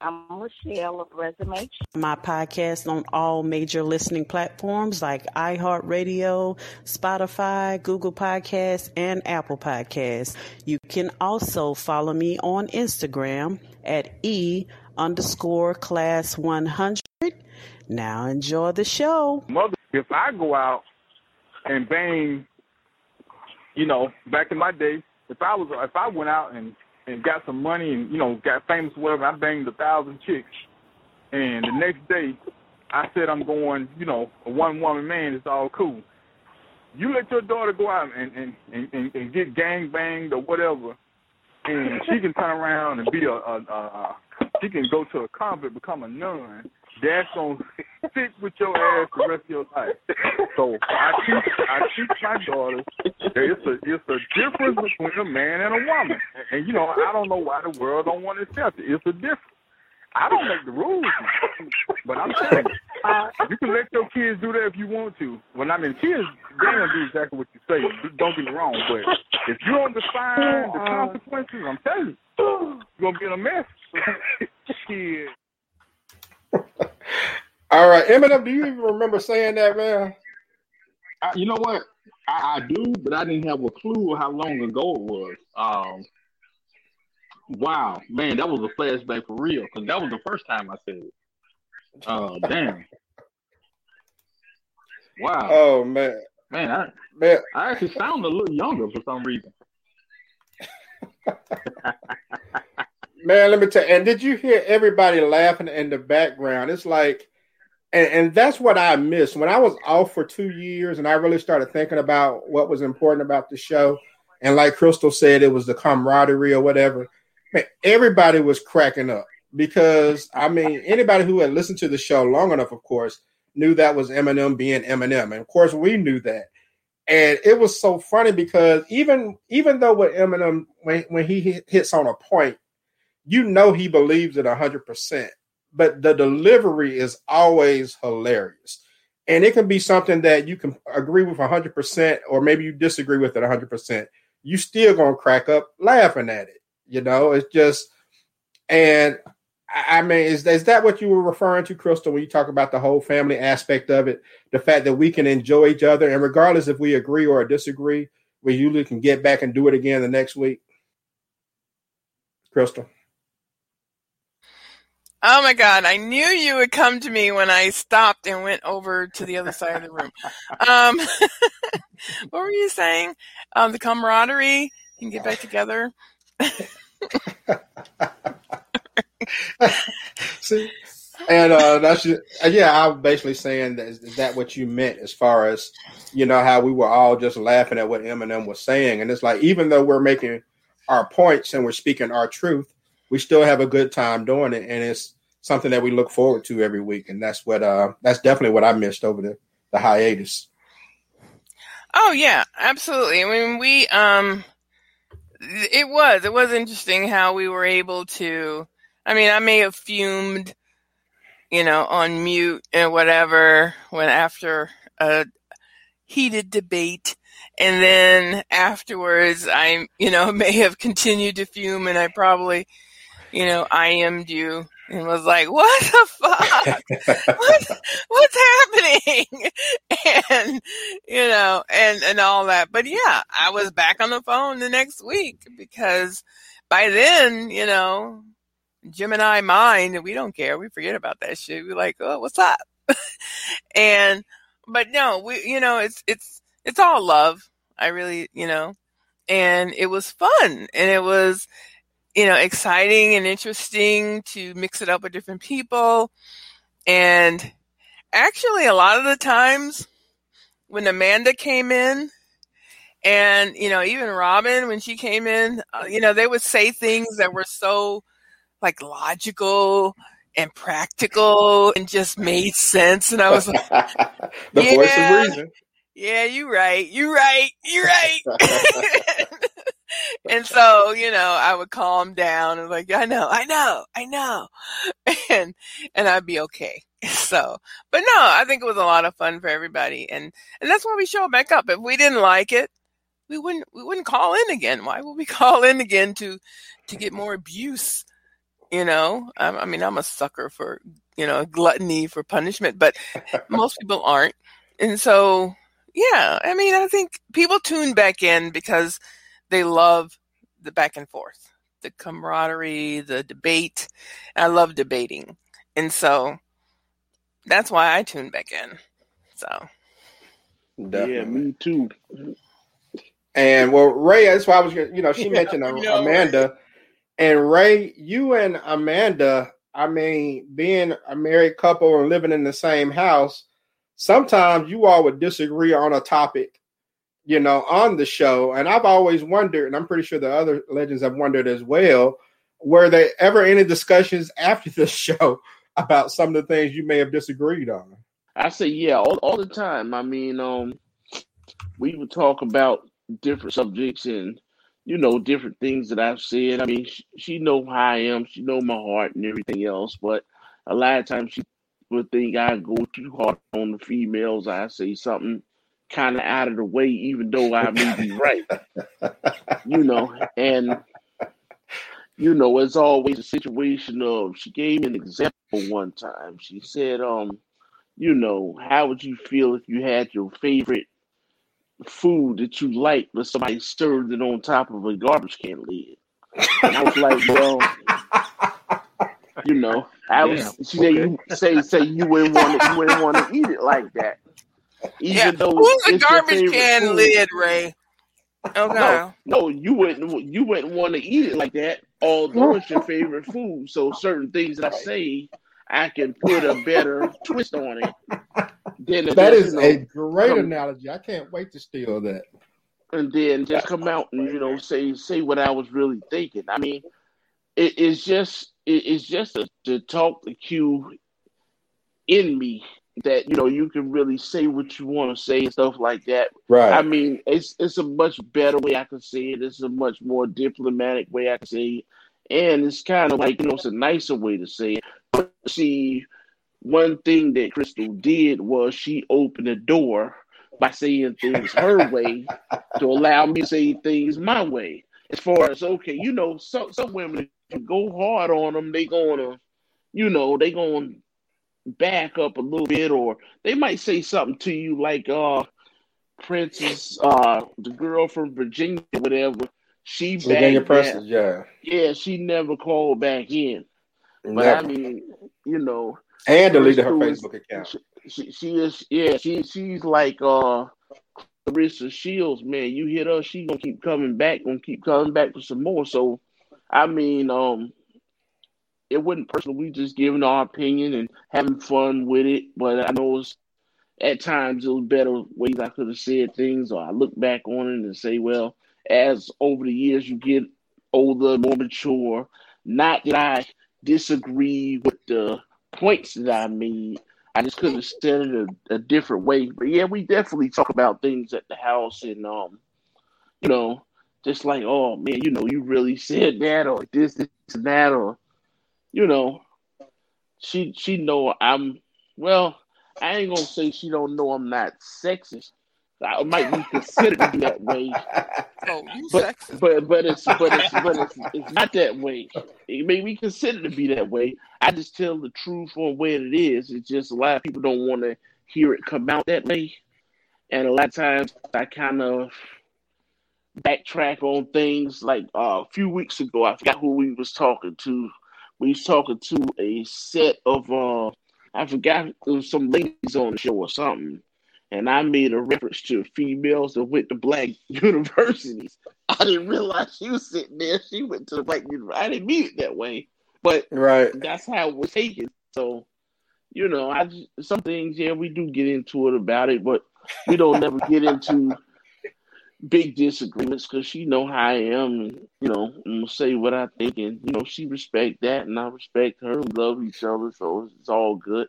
I'm Michelle of Resume. My podcast on all major listening platforms like iHeartRadio, Spotify, Google Podcasts, and Apple Podcasts. You can also follow me on Instagram at E underscore class 100. Now enjoy the show. Mother, if I go out and bang, you know, back in my day, if I was, if I went out and and got some money and you know got famous whatever, I banged a thousand chicks, and the next day I said I'm going, you know, a one woman man. It's all cool. You let your daughter go out and and, and, and get gang banged or whatever, and she can turn around and be a, a, a, a she can go to a convent, become a nun. That's gonna sit with your ass the rest of your life. So I teach I teach my daughters it's a it's a difference between a man and a woman. And, you know, I don't know why the world don't want to accept it. It's a difference. I don't make the rules, but I'm saying you, you can let your kids do that if you want to. Well, I mean, kids they gonna do exactly what you say. Don't get me wrong, but if you don't define the consequences, I'm telling you, you're gonna be in a mess. Shit. All right, M&M, do you even remember saying that, man? I, you know what? I, I do, but I didn't have a clue how long ago it was. Um, wow, man, that was a flashback for real because that was the first time I said it. Oh, damn. Wow. Oh man, man, I, man, I actually sound a little younger for some reason. Man, let me tell you. And did you hear everybody laughing in the background? It's like, and, and that's what I missed when I was off for two years, and I really started thinking about what was important about the show. And like Crystal said, it was the camaraderie or whatever. Man, everybody was cracking up because I mean, anybody who had listened to the show long enough, of course, knew that was M&M being M&M, and of course, we knew that. And it was so funny because even even though with M&M, when when he hits on a point, you know he believes it hundred percent, but the delivery is always hilarious. And it can be something that you can agree with hundred percent, or maybe you disagree with it hundred percent. You still gonna crack up laughing at it. You know, it's just and I mean, is, is that what you were referring to, Crystal, when you talk about the whole family aspect of it? The fact that we can enjoy each other, and regardless if we agree or disagree, we usually can get back and do it again the next week. Crystal. Oh my God, I knew you would come to me when I stopped and went over to the other side of the room. Um, what were you saying? Um, the camaraderie and get back together. See, and uh, that's just, yeah. I'm basically saying that is, that what you meant as far as you know how we were all just laughing at what M&M was saying, and it's like even though we're making our points and we're speaking our truth, we still have a good time doing it, and it's something that we look forward to every week, and that's what uh that's definitely what I missed over the the hiatus. Oh yeah, absolutely. I mean, we um, it was it was interesting how we were able to. I mean, I may have fumed, you know, on mute and whatever when after a heated debate. And then afterwards, I, you know, may have continued to fume and I probably, you know, IM'd you and was like, what the fuck? what, what's happening? And, you know, and, and all that. But yeah, I was back on the phone the next week because by then, you know, Gemini mind, we don't care. We forget about that shit. We're like, oh, what's up? and, but no, we, you know, it's, it's, it's all love. I really, you know, and it was fun and it was, you know, exciting and interesting to mix it up with different people. And actually, a lot of the times when Amanda came in, and you know, even Robin when she came in, uh, you know, they would say things that were so like logical and practical and just made sense. And I was like, the yeah, voice of reason. Yeah, you're right. You're right. You're right. and so, you know, I would calm down and like, I know, I know, I know. And and I'd be okay. So but no, I think it was a lot of fun for everybody and and that's why we show back up. If we didn't like it, we wouldn't we wouldn't call in again. Why would we call in again to to get more abuse? You know, I, I mean, I'm a sucker for you know gluttony for punishment, but most people aren't, and so yeah, I mean, I think people tune back in because they love the back and forth, the camaraderie, the debate. I love debating, and so that's why I tune back in. So Yeah, me too. And well, Ray, that's why I was, you know, she Yeah, mentioned um, know, Amanda, and Ray, you and Amanda. I mean, being a married couple and living in the same house, sometimes you all would disagree on a topic, you know, on the show. And I've always wondered, and I'm pretty sure the other legends have wondered as well, were there ever any discussions after the show about some of the things you may have disagreed on? I say yeah, all, all the time. I mean, um, we would talk about different subjects and you know different things that I've said. I mean, she, she know how I am. She know my heart and everything else. But a lot of times she would think I go too hard on the females. I say something kind of out of the way, even though I may be right. You know, and you know, it's always a situation of she gave me an example one time. She said, um, you know, how would you feel if you had your favorite food that you like, but somebody served it on top of a garbage can lid? And I was like, well, you know, I was. Yeah. She said, you say say you wouldn't want to, you wouldn't want to eat it like that, even yeah, though who's a garbage can food. lid, Ray? Oh, okay. No, no, you wouldn't. You wouldn't want to eat it like that. although it's your favorite food, so certain things that I say, I can put a better twist on it. Than That just, is you a great come- analogy. I can't wait to steal that. and then just come out and you know say say what I was really thinking. I mean, it, it's just it, it's just a, to talk the cue in me that you know you can really say what you want to say and stuff like that. Right. I mean, it's it's a much better way I can say it. It's a much more diplomatic way I can say it, and it's kind of like you know it's a nicer way to say it. But see, one thing that Crystal did was she opened the door by saying things her way to allow me to say things my way. As far as okay, you know, some some women go hard on them, they gonna, you know, they gonna back up a little bit, or they might say something to you like, uh, Princess, uh, the girl from Virginia, whatever. She Virginia that. yeah. Yeah, she never called back in. But I mean, you know, And deleted her Crystal is- Facebook account. she, she is yeah she she's like uh Claressa Shields man you hit her she gonna keep coming back gonna keep coming back for some more so I mean um it wasn't personal. We just giving our opinion and having fun with it. But I know it's, at times it was better ways I could have said things or I look back on it and say well as over the years you get older more mature. Not that I disagree with the points that I made. I just could have said it a, a different way. But yeah, we definitely talk about things at the house and um, you know, just like, oh man, you know, you really said that or this, this and that or you know, she she know I'm well, I ain't gonna say she don't know I'm not sexist. I might be considered to be that way. Oh, you But but but it's but it's but it's, it's not that way. It may be considered to be that way. I just tell the truth on where it is. It's just a lot of people don't want to hear it come out that way, and a lot of times I kind of backtrack on things. Like uh, a few weeks ago, I forgot who we was talking to. We was talking to a set of uh, I forgot was some ladies on the show or something, and I made a reference to females that went to black universities. I didn't realize she was sitting there. She went to the black university. I didn't mean it that way, but Right. that's how it was taken. So, you know, I some things, yeah, we do get into it about it, but we don't never get into big disagreements because she know how I am, and you know, I'm gonna say what I think, and you know, she respect that, and I respect her. We love each other, so it's all good.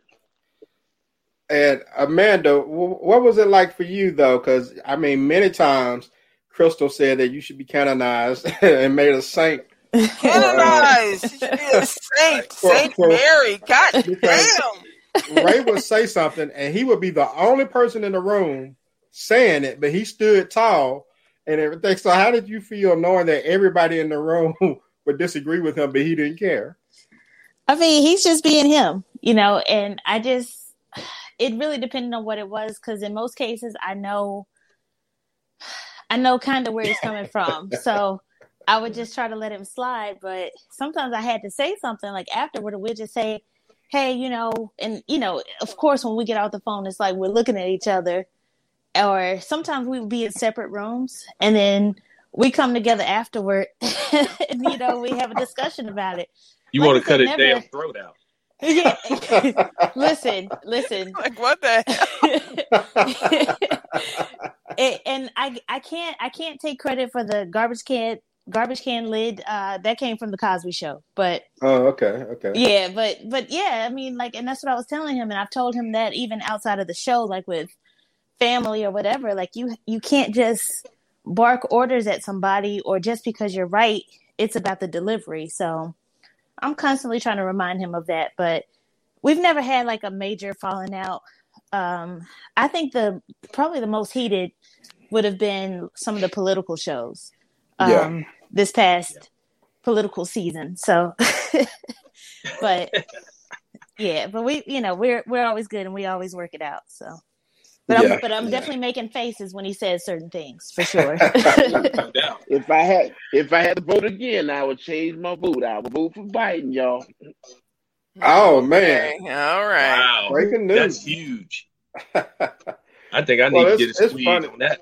And Amanda, what was it like for you though? Because I mean, many times Crystal said that you should be canonized and made a saint. Canonized. She should be a saint. For- Saint for- Mary. God damn. Ray would say something, and he would be the only person in the room saying it, but he stood tall and everything. So, how did you feel knowing that everybody in the room would disagree with him, but he didn't care? I mean, he's just being him, you know, and I just, it really depended on what it was because in most cases, I know, I know kind of where he's coming from. So I would just try to let him slide. But sometimes I had to say something like afterward, we'd just say, hey, you know, and, you know, of course, when we get off the phone, it's like we're looking at each other. Or sometimes we would be in separate rooms and then we come together afterward and, you know, we have a discussion about it. You Like want to cut said, his never- damn throat out. Yeah. listen, listen. Like what the It- and I I can't I can't take credit for the garbage can garbage can lid. Uh, that came from the Cosby Show, but Oh, okay, okay. yeah, but but yeah, I mean, like, and that's what I was telling him, and I've told him that even outside of the show, like with family or whatever, like you you can't just bark orders at somebody or just because you're right, it's about the delivery. So I'm constantly trying to remind him of that, but we've never had like a major falling out. Um, I think the probably the most heated would have been some of the political shows um, Yeah. this past political season. So, but yeah, but we, you know, we're we're always good and we always work it out. So, but Yeah, I'm but I'm yeah. definitely making faces when he says certain things for sure. If I had if I had to vote again, I would change my vote. I would vote for Biden, y'all. Oh man! All right. Wow. Breaking news. That's huge. I think I need Well, to get a it's squeeze on that.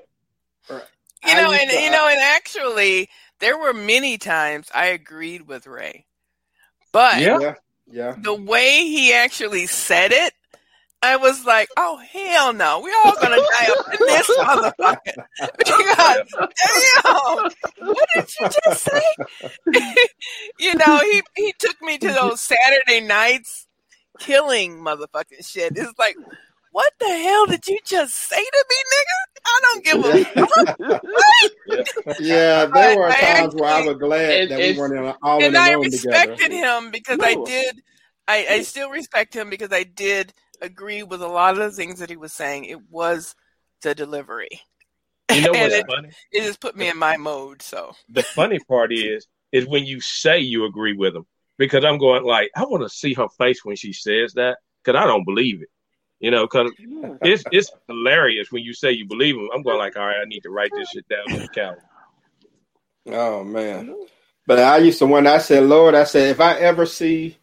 You know, and to- you know, uh, and actually, there were many times I agreed with Ray, but Yeah. Yeah, yeah. the way he actually said it, I was like, "Oh hell no, we all gonna die up in this motherfucker." Because, damn, what did you just say? you know, he he took me to those Saturday nights killing motherfucking shit. It's like, what the hell did you just say to me, nigga? I don't give a fuck. Yeah, there were I times where I was glad And- that we weren't in, all in and the I room respected him because I did. I, I still respect him because I did agree with a lot of the things that he was saying. It was the delivery. You know what's it- funny? It just put me in my mode. So The funny part is, is when you say you agree with him, because I'm going like, I want to see her face when she says that, because I don't believe it. You know, because it's it's hilarious when you say you believe him. I'm going like, all right, I need to write this shit down on the calendar. Oh man. But I used to when I said, Lord, I said, if I ever see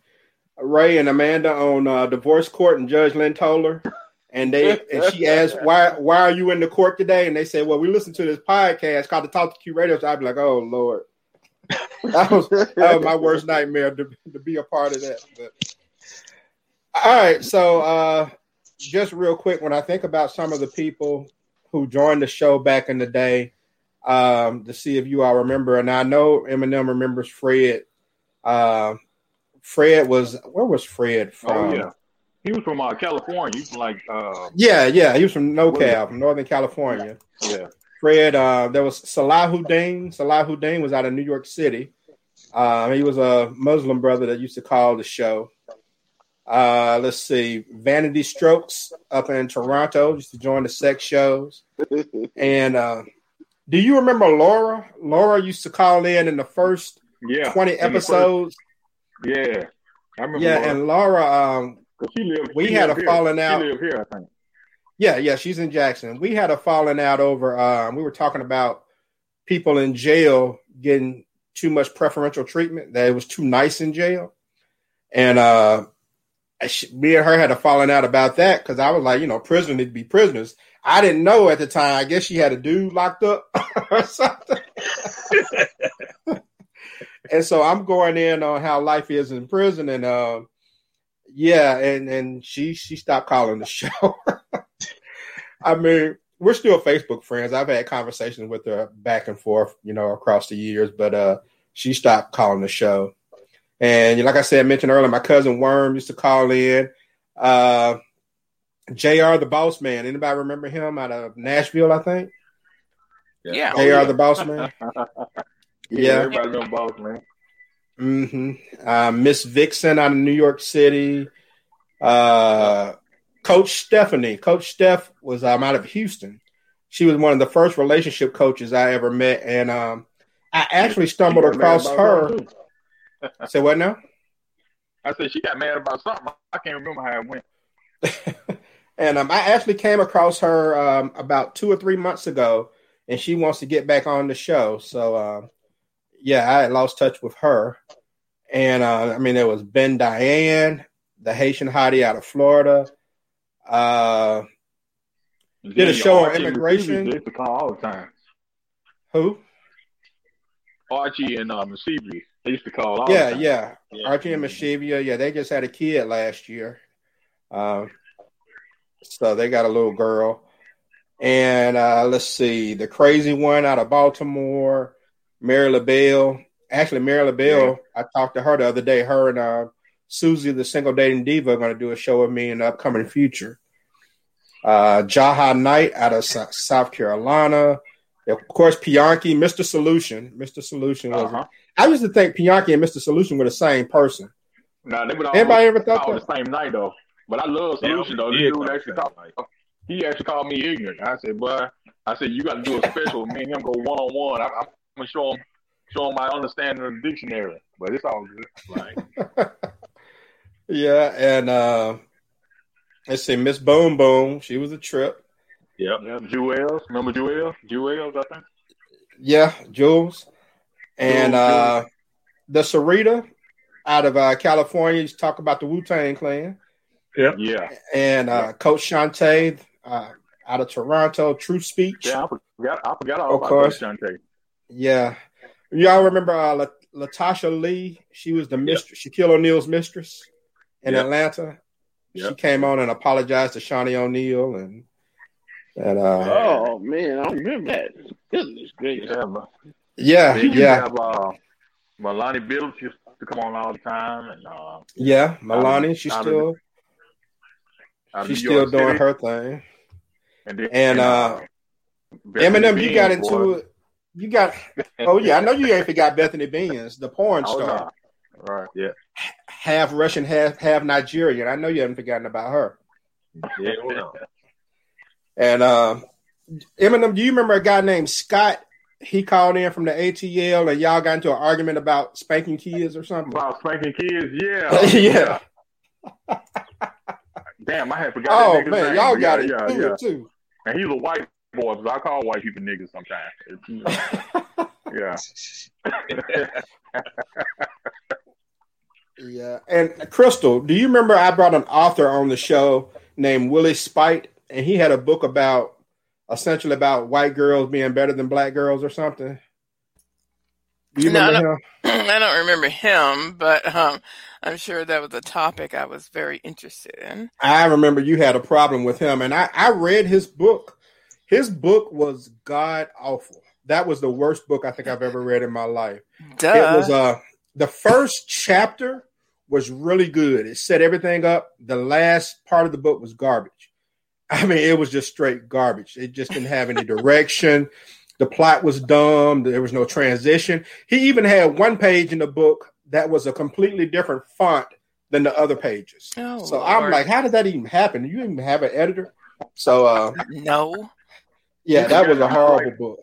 Ray and Amanda on uh, divorce court and Judge Lynn told her, and they and she asked, Why why are you in the court today? And they said, Well, we listened to this podcast called the Talk 2 Q Radio. So I'd be like, Oh Lord. That was, that was my worst nightmare to, to be a part of that. But all right, so uh just real quick, when I think about some of the people who joined the show back in the day, um, to see if you all remember. And I know M&M remembers Fred. Uh, Fred was where was Fred from? Oh yeah, he was from uh, California. He's from like uh, yeah, yeah. He was from NoCal, from Northern California. yeah. Fred, uh, there was Salahuddin. Salahuddin was out of New York City. Um, he was a Muslim brother that used to call the show. Uh, let's see, Vanity Strokes up in Toronto used to join the sex shows. And uh, do you remember Laura? Laura used to call in in the first Yeah, 20 in the first- episodes. Yeah, I remember. Yeah, Laura. and Laura, um, she lived. we she had lived a falling out. She lived here, I think. Yeah, yeah, she's in Jackson. We had a falling out over. Um, we were talking about people in jail getting too much preferential treatment. That it was too nice in jail, and uh, she, me and her had a falling out about that because I was like, you know, prisoners need to be prisoners. I didn't know at the time. I guess she had a dude locked up or something. and so I'm going in on how life is in prison, and uh, yeah, and and she she stopped calling the show. I mean, we're still Facebook friends. I've had conversations with her back and forth, you know, across the years, but uh, she stopped calling the show. And like I said, I mentioned earlier, my cousin Worm used to call in. Uh, Jr. the Boss Man. Anybody remember him out of Nashville? I think. yeah, Jr. the Boss Man. Yeah, Yeah. everybody know boss man. hmm Uh, Miss Vixen out of New York City. Uh, Coach Stephanie. Coach Steph was um, out of Houston. She was one of the first relationship coaches I ever met, and um, I actually stumbled She got mad across her. Say what now? I said she got mad about something. I can't remember how it went. And um, I actually came across her um, about two or three months ago, and she wants to get back on the show. So, um, yeah, I had lost touch with her. And uh, I mean, there was Ben Diane, the Haitian hottie out of Florida. Uh, Did a show on immigration. They used to call all the time. who? Archie and uh, Mercedes. They used to call all Yeah, the time. yeah, Archie and Mashivia. Yeah, they just had a kid last year. Um, so they got a little girl. And uh, let's see, the crazy one out of Baltimore, Mary LaBelle. Actually, Mary LaBelle, I talked to her the other day. Her and uh, Susie, the single dating diva, are going to do a show with me in the upcoming future. Uh, Jaha Knight out of Sou- South Carolina. Of course, Pianki, Mr. Solution. Mr. Solution was. Uh-huh. I used to think Pianki and Mr. Solution were the same person. Now they would all Anybody ever thought that? the same night though. But I love Yeah, solution though. we This dude actually the called. same He actually called me ignorant. I said, "Boy, I said you got to do a special. me and him go one on one. I'm gonna show him, show him my understanding of the dictionary. But it's all good. Right. Yeah, and uh, let's see, Miss Boom Boom. She was a trip. Yep. Yeah, Jewels. Remember Jewels? Jewels, I think. Yeah, Jules. And Jules, uh, the Sarita out of uh, California. Used to talk about the Wu Tang Clan. Yeah. Yeah. And uh, Coach Shantae uh, out of Toronto. True Speech. Yeah, I forgot. I forgot all Of about course. that, Shantae. Yeah. Y'all remember uh, La- Latasha Lee? She was the mistress, Shaquille O'Neal's mistress in Yep. Atlanta. She came on and apologized to Shaunie O'Neal and and uh, Oh man, I don't remember that. Goodness gracious. Yeah, man. yeah, Then you yeah, have uh, Melanie Billups used to come on all the time, and uh, yeah. Melanie, she's still of she's still York doing City. her thing. And, then, And uh, M&M, you got into boy. it. You got oh yeah, I know you ain't forgot Bethany Beans, the porn Oh, star, no. Right. Yeah. half Russian, half half Nigerian. I know you haven't forgotten about her. Yeah, well, And uh, M&M, do you remember a guy named Scott? He called in from the ATL, and y'all got into an argument about spanking kids or something. About spanking kids, yeah. yeah. Damn, I had forgot. Oh man, name, y'all got yeah, it yeah, good yeah. too. And he's a white boy, so I call white people niggas sometimes. yeah. Yeah. And Crystal, do you remember I brought an author on the show named Willie Spite, and he had a book about essentially about white girls being better than black girls or something? Do you No, I remember don't, him? I don't remember him, but um, I'm sure that was a topic I was very interested in. I remember you had a problem with him, and I, I read his book. His book was god awful. That was the worst book I think I've ever read in my life. Duh. It was uh the first chapter was really good. It set everything up. The last part of the book was garbage. I mean, it was just straight garbage. It just didn't have any direction. The plot was dumb. There was no transition. He even had one page in the book that was a completely different font than the other pages. Oh, so I'm like, how did that even happen? Do you even have an editor? So uh no. Yeah, You that was a horrible book.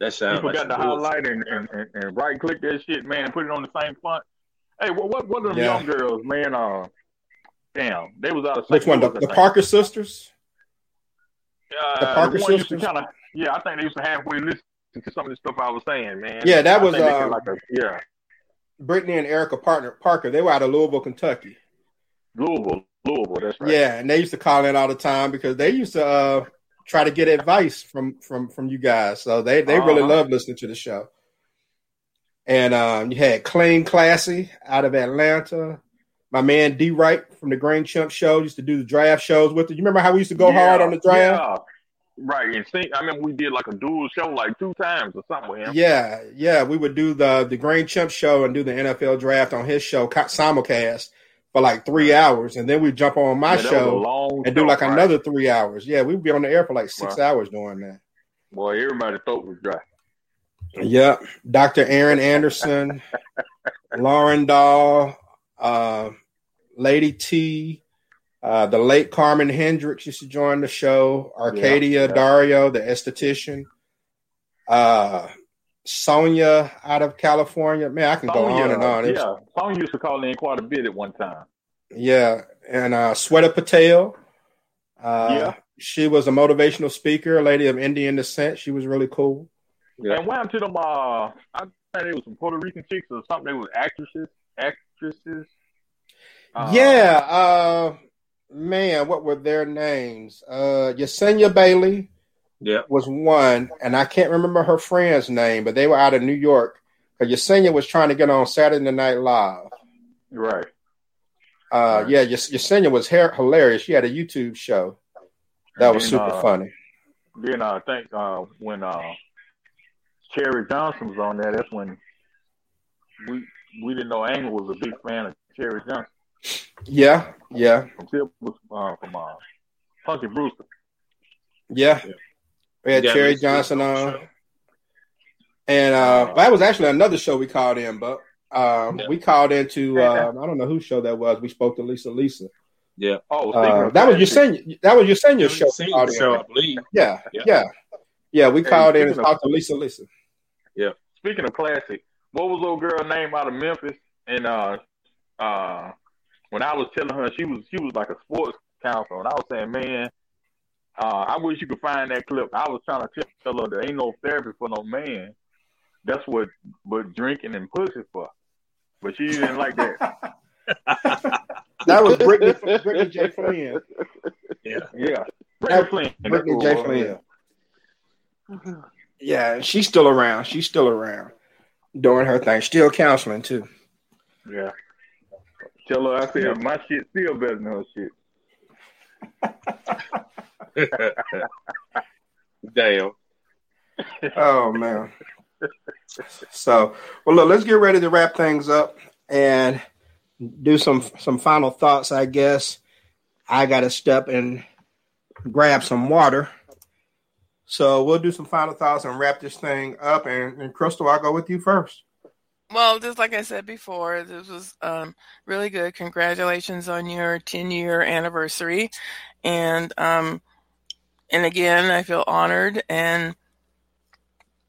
that You sounds like forgot to some bullshit. highlight and, and, and, and right click that shit, man, and put it on the same font. Hey, what what what are the Yeah. young girls, man? Uh, damn, they was out of Which one? The, Louis, the think. Parker sisters? Uh, the Parker one used to sisters? kind of, yeah, I think they used to halfway listen to some of the stuff I was saying, man. Yeah, that was, uh, like a yeah, Brittany and Erica partner Parker. They were out of Louisville, Kentucky. Louisville, Louisville. That's right. Yeah, and they used to call in all the time because they used to uh, try to get advice from from from you guys. So they they really Uh-huh. love listening to the show. And um, you had Clean Classy out of Atlanta. My man D Wright from the Grain Chump Show used to do the draft shows with it. You remember how we used to go hard on the draft? Yeah. Right, and see, I mean, we did like a dual show like two times or something with him. Yeah, yeah, we would do the the Grain Chump show and do the NFL draft on his show simulcast for like three hours, and then we jump on my Yeah, that was a show and do like another three hours. Yeah, we'd be on the air for like six Right. hours doing that. Boy, everybody's throat was dry. Yep, Dr. Aaron Anderson, Lauren Dahl, uh, Lady T, uh, the late Carmen Hendricks used to join the show. Arcadia yeah. Dario, the esthetician. Uh, Sonia out of California. Man, I can go on and on. It Yeah, Sonya used to call in quite a bit at one time. Yeah, and uh, Sweta Patel. Uh, Yeah. she was a motivational speaker, a lady of Indian descent. She was really cool. And went to them. Uh, I think they was some Puerto Rican chicks or something. They were actresses, actresses. Uh, yeah, uh, man, what were their names? Uh, Yesenia Bailey Yeah. was one, and I can't remember her friend's name, but they were out of New York. Because Yesenia was trying to get on Saturday Night Live. Right. Uh, yeah, Yes- Yesenia was her- hilarious. She had a YouTube show that was super uh, funny. Then I think uh, when uh, Cherie Johnson was on there, that's when we we didn't know Angle was a big fan of Cherie Johnson Yeah, yeah, from uh, from uh, Punky Brewster. yeah. We had You got Cherie Johnson on show? And uh, that was actually another show we called in, but um, Yeah. we called into uh, I don't know whose show that was. We spoke to Lisa Lisa. Yeah. Oh, Uh, that was your classics, senior. That was your senior show. we Senior called in. show, I believe. Yeah, Yeah. yeah, yeah. We Hey, called in and talked to Lisa Lisa. Yeah. Speaking of classic, what was old girl name out of Memphis? And uh, uh, when I was telling her, she was she was like a sports counselor, and I was saying, man, uh, I wish you could find that clip. I was trying to tell her there ain't no therapy for no man. That's what but drinking and pussy for. But she didn't like that. That was Brittany, Brittany J. Flynn. Yeah. Yeah, That- Brittany Flynn. Brittany J. what it was. Flynn. Yeah, she's still around. She's still around. doing her thing, still counseling too. Yeah. Tell her I said my shit still better than her shit. Damn. Oh man. So, well, look, let's get ready to wrap things up and do some some final thoughts. I guess I got to step and grab some water. So we'll do some final thoughts and wrap this thing up. And, and Crystal, I'll go with you first. Well, just like I said before, this was um, really good. Congratulations on your 10 year anniversary. And, um, and again, I feel honored and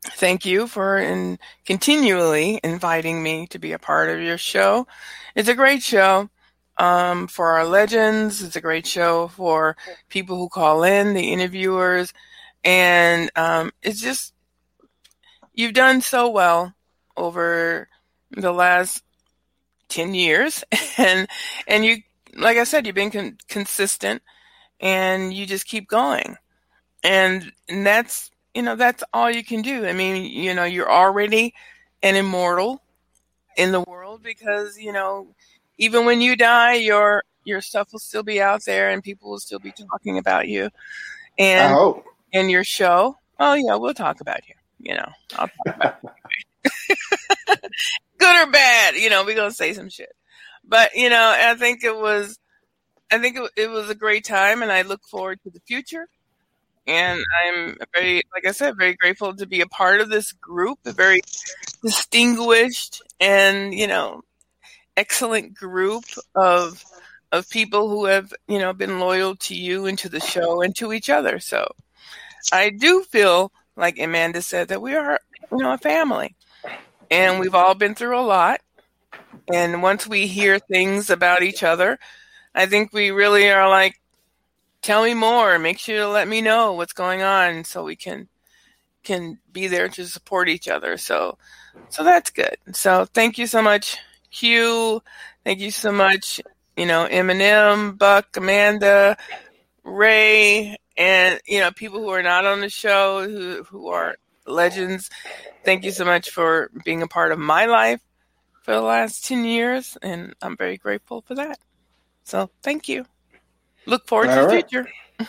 thank you for in continually inviting me to be a part of your show. It's a great show um, for our legends. It's a great show for people who call in, the interviewers, and um, it's just you've done so well over the last 10 years and and you like i said you've been con- consistent and you just keep going and, and that's you know that's all you can do. I mean you know you're already an immortal in the world because you know even when you die your your stuff will still be out there and people will still be talking about you. And oh. hope. in your show oh yeah we'll talk about you you know. I'll talk about it good or bad you know we're gonna say some shit. But you know i think it was i think it, it was a great time and i look forward to the future and i'm very like i said very grateful to be a part of this group a very distinguished and you know excellent group of of people who have you know been loyal to you and to the show and to each other. So i do feel like amanda said that we are you know a family. And we've all been through a lot. And once we hear things about each other i think we really are like tell me more. Make sure to let me know what's going on so we can can be there to support each other. So so that's good. So thank you so much q thank you so much you know M&M buck amanda ray and you know people who are not on the show who who are legends. Thank you so much for being a part of my life for the last 10 years and i'm very grateful for that. So thank you look forward to All the right. future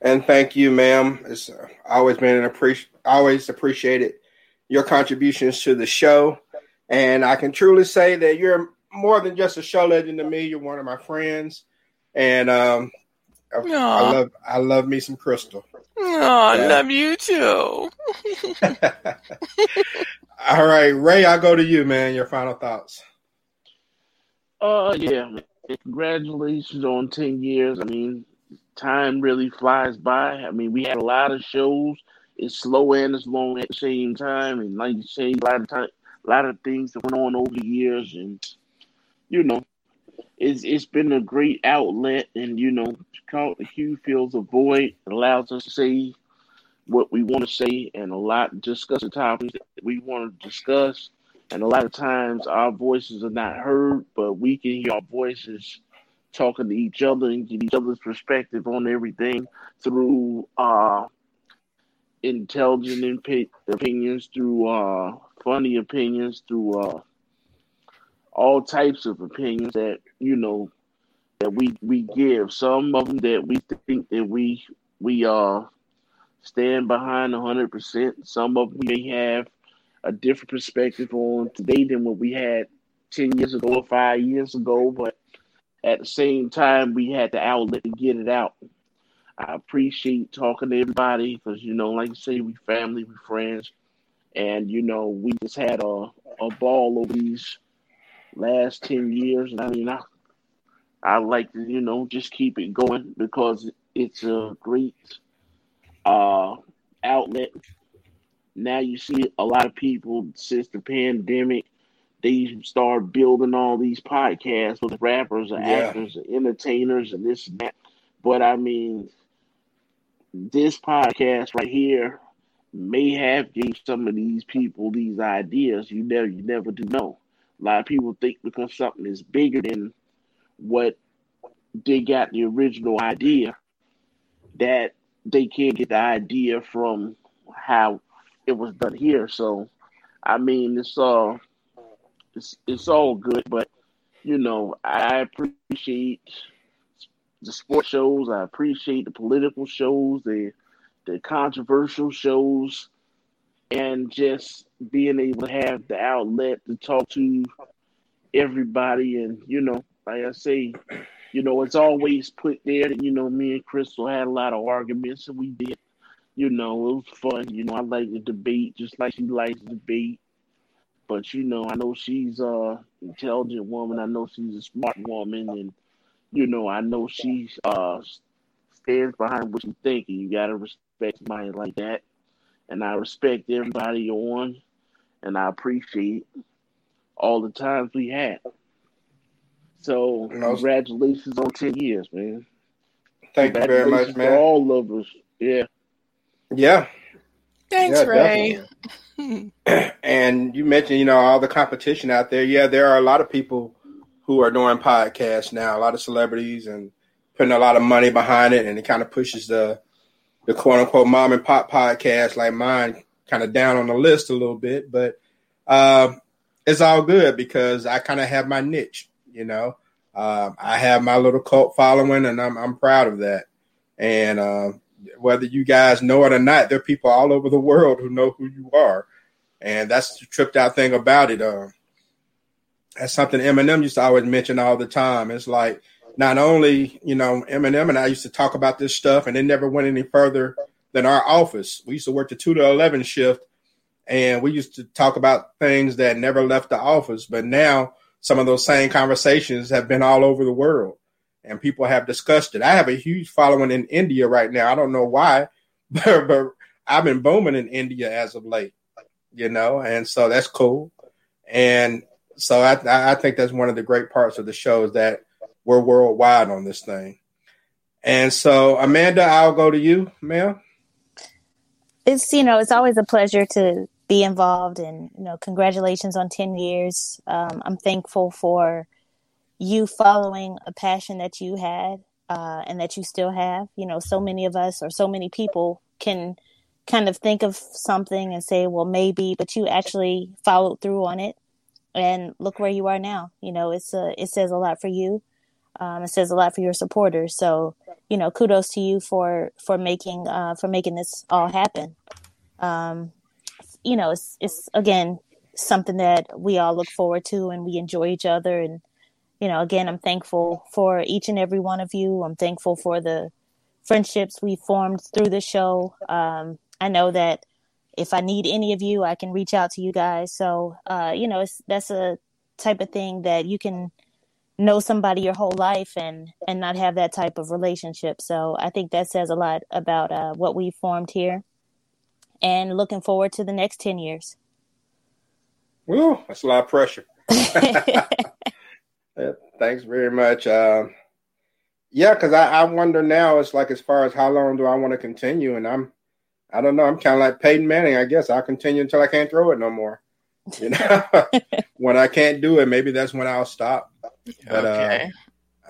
And thank you, ma'am. It's uh, always been an appreci- always appreciated your contributions to the show. And I can truly say that you're more than just a show legend to me. You're one of my friends. And um, I, I love I love me some Crystal. oh i love you too All right, Ray, I'll go to you, man. Your final thoughts. Uh, yeah. Congratulations on ten years. I mean, time really flies by. I mean, we had a lot of shows. It's slow and it's long at the same time, and like you say, a lot of time, a lot of things that went on over the years, and you know, it's it's been a great outlet, and you know, the fills a void, it allows us to say what we want to say, and a lot discuss the topics that we want to discuss. And a lot of times our voices are not heard, but we can hear our voices talking to each other and get each other's perspective on everything through uh, intelligent impi- opinions, through uh, funny opinions, through uh, all types of opinions that you know that we we give. Some of them that we think that we we uh stand behind hundred percent. Some of them we may have a different perspective on today than what we had ten years ago or five years ago, but at the same time we had the outlet to get it out. I appreciate talking to everybody because you know, like you say, we family, we friends, and you know, we just had a a ball over these last ten years. And I mean, I I like to you know just keep it going because it's a great uh outlet. Now you see a lot of people since the pandemic, they start building all these podcasts with rappers and Yeah. actors and entertainers and this and that. But I mean, this podcast right here may have gave some of these people these ideas. You never you never do know. A lot of people think because something is bigger than what they got the original idea that they can't get the idea from how it was done here. So I mean, it's all it's it's all good, but you know, I appreciate the sports shows. I appreciate the political shows, the the controversial shows, and just being able to have the outlet to talk to everybody. And you know, like I say, you know, it's always put there that you know me and Crystal had a lot of arguments, and we did. You know, it was fun. You know, I like the debate just like she likes the debate. But you know, I know she's a intelligent woman. I know she's a smart woman, and you know, I know she uh stands behind what she's thinking. You gotta respect somebody like that, and I respect everybody on, and I appreciate all the times we had. So No. congratulations on ten years, man. Thank you very much, man. All of us. Yeah. Yeah. Thanks, Yeah, Ray. and you mentioned, you know, all the competition out there. Yeah, there are a lot of people who are doing podcasts now, a lot of celebrities and putting a lot of money behind it, and it kind of pushes the the quote unquote mom and pop podcast like mine kind of down on the list a little bit, but uh, it's all good because I kind of have my niche, you know. Uh, I have my little cult following, and I'm I'm proud of that. And uh, whether you guys know it or not, there are people all over the world who know who you are, and that's the tripped out thing about it. Uh, that's something M&M used to always mention all the time. It's like not only you know M&M and I used to talk about this stuff, and it never went any further than our office. We used to work the two to eleven shift, and we used to talk about things that never left the office. But now some of those same conversations have been all over the world, and people have discussed it. I have a huge following in India right now. I don't know why, but, but I've been booming in India as of late, you know, and so that's cool. And so I, I think that's one of the great parts of the show is that we're worldwide on this thing. And so, Amanda, I'll go to you, ma'am. it's you know it's always a pleasure to be involved and you know congratulations on 10 years um, i'm thankful for you following a passion that you had uh, and that you still have you know so many of us or so many people can kind of think of something and say well maybe but you actually followed through on it and look where you are now. You know it's a it says a lot for you um, it says a lot for your supporters. So you know kudos to you for for making uh, for making this all happen. Um, you know it's it's again something that we all look forward to and we enjoy each other and you know again i'm thankful for each and every one of you. I'm thankful for the friendships we formed through the show. Um, i know that if i need any of you i can reach out to you guys. So uh, you know it's that's a type of thing that you can know somebody your whole life and and not have that type of relationship. So i think that says a lot about uh, what we formed here and looking forward to the next 10 years. Well, that's a lot of pressure. Yeah, Thanks very much. Uh, yeah, because I, I wonder now. It's like as far as how long do I want to continue, and I'm, I don't know. I'm kind of like Peyton Manning. I guess I'll continue until I can't throw it no more. You know, when I can't do it, maybe that's when I'll stop. But Okay.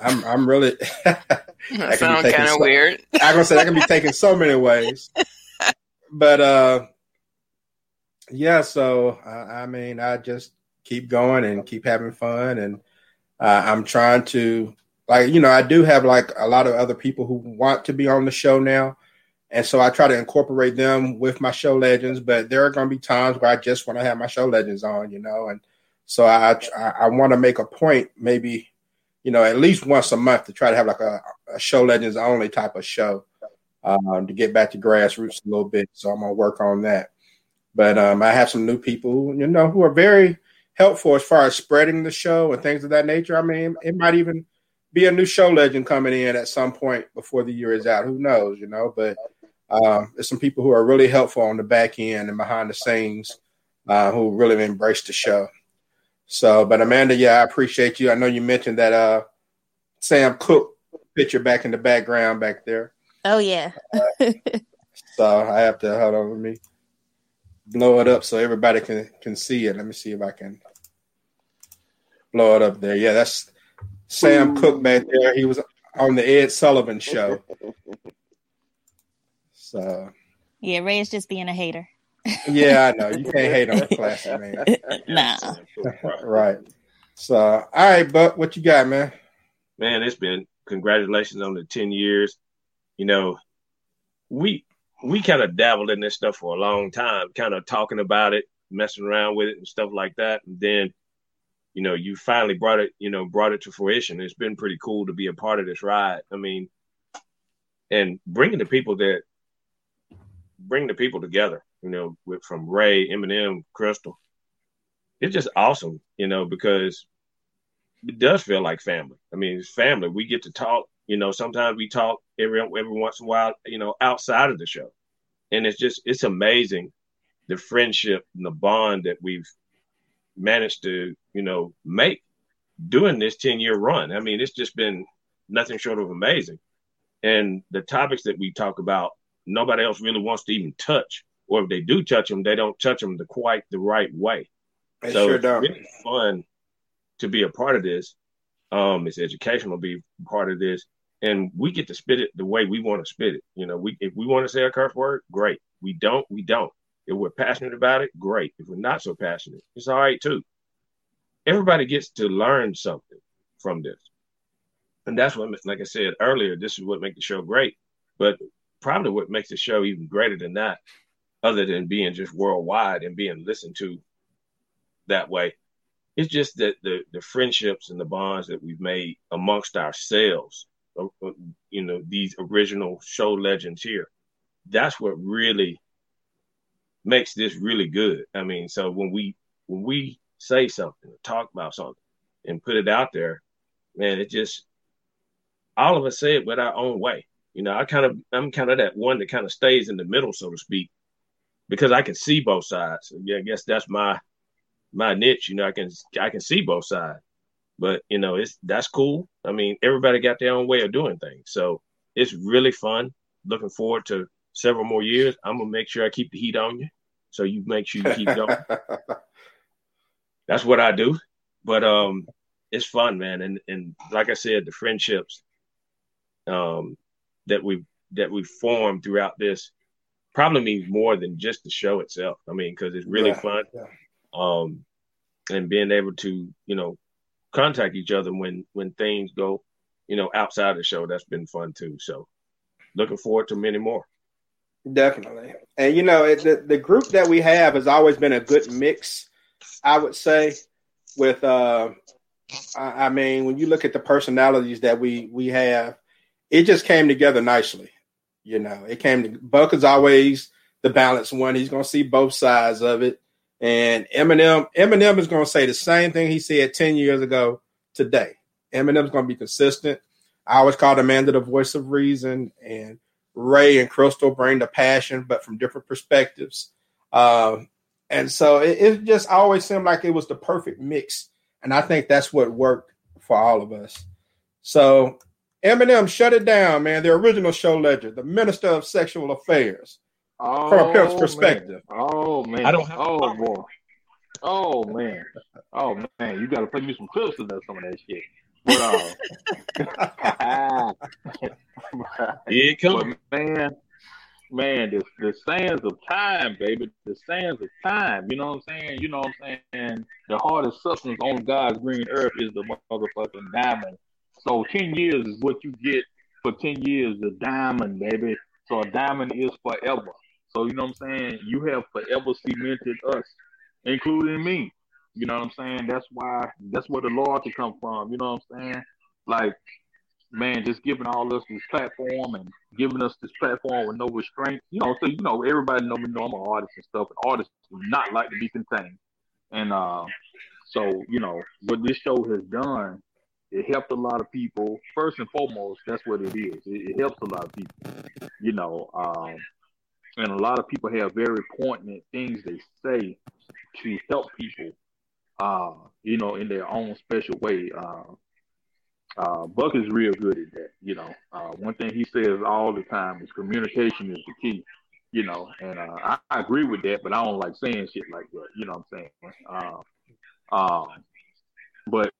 uh, I'm I'm really That sounds kind of so- weird. I'm gonna say that can be taken so many ways. But uh yeah, so I, I mean I just keep going and keep having fun and uh, I'm trying to like you know, I do have like a lot of other people who want to be on the show now. And so I try to incorporate them with my show legends, but there are going to be times where I just want to have my show legends on, you know. And so I I, I want to make a point, maybe, you know, at least once a month to try to have like a, a show legends only type of show um, to get back to grassroots a little bit. So I'm gonna work on that. But um, I have some new people, you know, who are very helpful as far as spreading the show and things of that nature. I mean, it might even be a new show legend coming in at some point before the year is out. Who knows, you know? But um, there's some people who are really helpful on the back end and behind the scenes uh, who really embrace the show. So, but Amanda, yeah, I appreciate you. I know you mentioned that uh, Sam Cooke picture back in the background back there. oh yeah So I have to hold on. Let me blow it up so everybody can can see it. Let me see if I can blow it up there. Yeah, that's Sam Cooke back there. He was on the Ed Sullivan show. So yeah ray is just being a hater Yeah, I know. You can't hate on the classic, man. nah. right. So, all right, Buck, what you got, man? Man, it's been congratulations on the 10 years. You know, we we kind of dabbled in this stuff for a long time, kind of talking about it, messing around with it and stuff like that. And then, you know, you finally brought it, you know, brought it to fruition. It's been pretty cool to be a part of this ride. I mean, and bringing the people that bring the people together, you know, with from Ray, M&M, Crystal. It's just awesome, you know, because it does feel like family. I mean, it's family. We get to talk. You know, sometimes we talk every every once in a while. You know, outside of the show, and it's just it's amazing the friendship and the bond that we've managed to you know make during this ten year run. I mean, it's just been nothing short of amazing. And the topics that we talk about, nobody else really wants to even touch, or if they do touch them, they don't touch them the quite the right way. They so sure it's don't. really fun to be a part of this. Um, it's educational to be part of this, and we get to spit it the way we want to spit it. You know, we if we want to say a curse word, great. We don't, we don't. If we're passionate about it, great. If we're not so passionate, it's all right too. Everybody gets to learn something from this, and that's what, like I said earlier, this is what makes the show great. But probably what makes the show even greater than that, other than being just worldwide and being listened to that way, it's just that the the friendships and the bonds that we've made amongst ourselves, Uh, you know, these original show legends here, that's what really makes this really good. I mean, so when we when we say something, talk about something, and put it out there, man, it just all of us say it with our own way. You know, I kind of I'm kind of that one that kind of stays in the middle, so to speak, because I can see both sides. Yeah, I guess that's my my niche. You know, I can I can see both sides. But you know, it's that's cool. I mean, everybody got their own way of doing things, so it's really fun. Looking forward to several more years. I'm gonna make sure I keep the heat on you, so you make sure you keep going. that's what I do. But um, it's fun, man, and and like I said, the friendships um that we that we formed throughout this probably means more than just the show itself. I mean, because it's really Yeah, fun yeah. um, and being able to you know contact each other when when things go you know outside the show that's been fun too so looking forward to many more Definitely. And you know, it, the the group that we have has always been a good mix, I would say. With uh, I, I mean, when you look at the personalities that we we have, it just came together nicely. You know, it came to Buck is always the balanced one. He's gonna see both sides of it. And M&M, M&M is gonna say the same thing he said 10 years ago today. M&M's gonna be consistent. I always call Amanda the voice of reason, and Ray and Crystal bring the passion, but from different perspectives. Um, and so it, it just always seemed like it was the perfect mix. And I think that's what worked for all of us. So M&M, shut it down, man. The original show legend, the minister of sexual affairs. From a pimp's Oh, perspective. Man. Oh man. I don't have- oh boy. Oh man. Oh man. You gotta play me some clips of that some of that shit. But uh Here it comes. But man, man, the the sands of time, baby. The sands of time. You know what I'm saying? You know what I'm saying? The hardest substance on God's green earth is the motherfucking diamond. So ten years is what you get for ten years, the diamond, baby. So a diamond is forever. So you know what I'm saying? You have forever cemented us, including me. You know what I'm saying? That's why that's where the loyalty come from. You know what I'm saying? Like, man, just giving all us this platform and giving us this platform with no restraint. You know, so you know, everybody know me know I'm an artist and stuff, and artists do not like to be contained. And uh, so, you know, what this show has done, it helped a lot of people. First and foremost, that's what it is. It, it helps a lot of people. You know, um, and a lot of people have very poignant things they say to help people. Uh, you know, in their own special way. Uh, uh, Buck is real good at that. You know, uh, one thing he says all the time is communication is the key. You know, and uh, I, I agree with that, but I don't like saying shit like that. You know what I'm saying? Um, but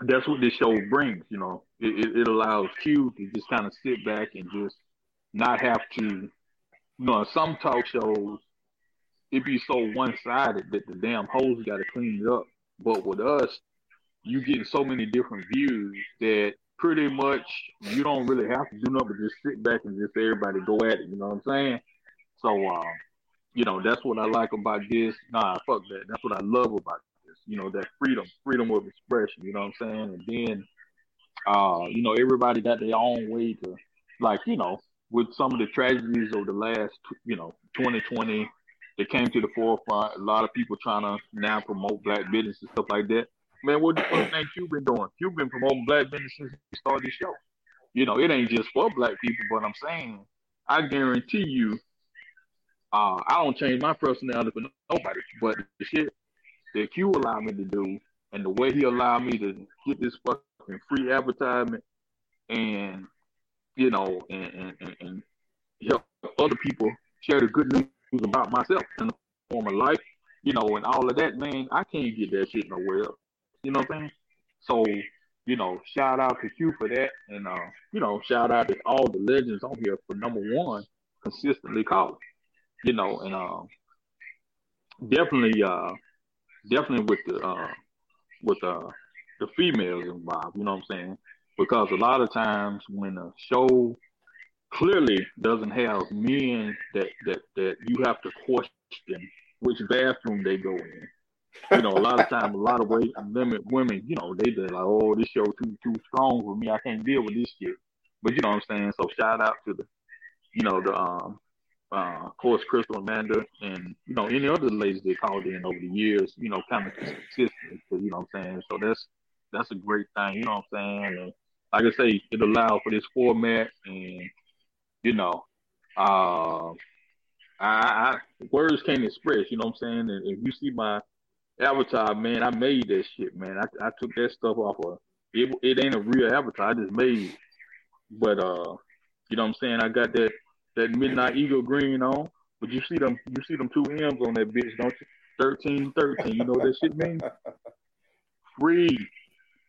that's what this show brings. You know, it, it, it allows Q to just kind of sit back and just not have to. You know, some talk shows it be so one sided that the damn hoes got to clean it up. But with us, you getting so many different views that pretty much you don't really have to do nothing but just sit back and just everybody go at it. You know what I'm saying? So, um, you know, that's what I like about this. Nah, fuck that. That's what I love about this. You know, that freedom, freedom of expression. You know what I'm saying? And then, uh, you know, everybody got their own way to, like, you know, with some of the tragedies of the last, you know, 2020 that came to the forefront. A lot of people trying to now promote black business and stuff like that. Man, what the fuck think you been doing? You've been promoting black business since you started this show. You know, it ain't just for black people, but I'm saying, I guarantee you, uh, I don't change my personality for nobody, but the shit that Q allowed me to do and the way he allowed me to get this fucking free advertisement and you know and, and, and help other people share the good news about myself in the form of life, you know, and all of that, man, I can't get that shit nowhere. You know what I'm saying? So, you know, shout out to you for that. And uh, you know, shout out to all the legends on here for number one, consistently calling. You know, and uh, definitely uh definitely with the uh with uh the females involved, you know what I'm saying? Because a lot of times when a show clearly doesn't have men that that that you have to question which bathroom they go in. You know, a lot of times, a lot of women, women, you know, they just like, oh, this show too too strong for me. I can't deal with this shit. But you know what I'm saying. So shout out to the, you know, the um, uh, of course, Crystal Amanda, and you know, any other ladies they called in over the years. You know, kind of consistent. You know what I'm saying. So that's that's a great thing. You know what I'm saying. And like I say, it allowed for this format, and you know, uh, I, I words can't express. You know what I'm saying. And if you see my Avatar, man, I made that shit, man. I, I took that stuff off of it. It ain't a real Avatar. I just made, it. but uh, you know what I'm saying. I got that that midnight eagle green on, but you see them, you see them two M's on that bitch, don't you? Thirteen, thirteen. You know what that shit means? Free,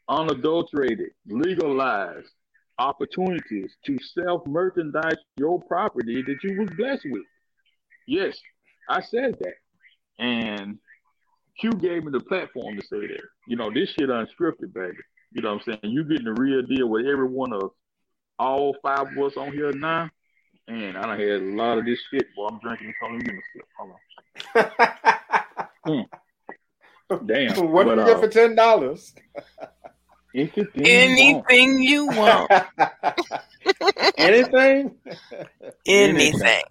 unadulterated, legalized opportunities to self merchandise your property that you was blessed with. Yes, I said that, and Q gave me the platform to say that. You know, this shit unscripted, baby. You know what I'm saying? You getting the real deal with every one of all five of us on here now. And I done had a lot of this shit. Boy, I'm drinking. Give me a sip. Hold on. mm. Damn. What do But, you get uh, for ten dollars? Anything you want. Anything? Anything.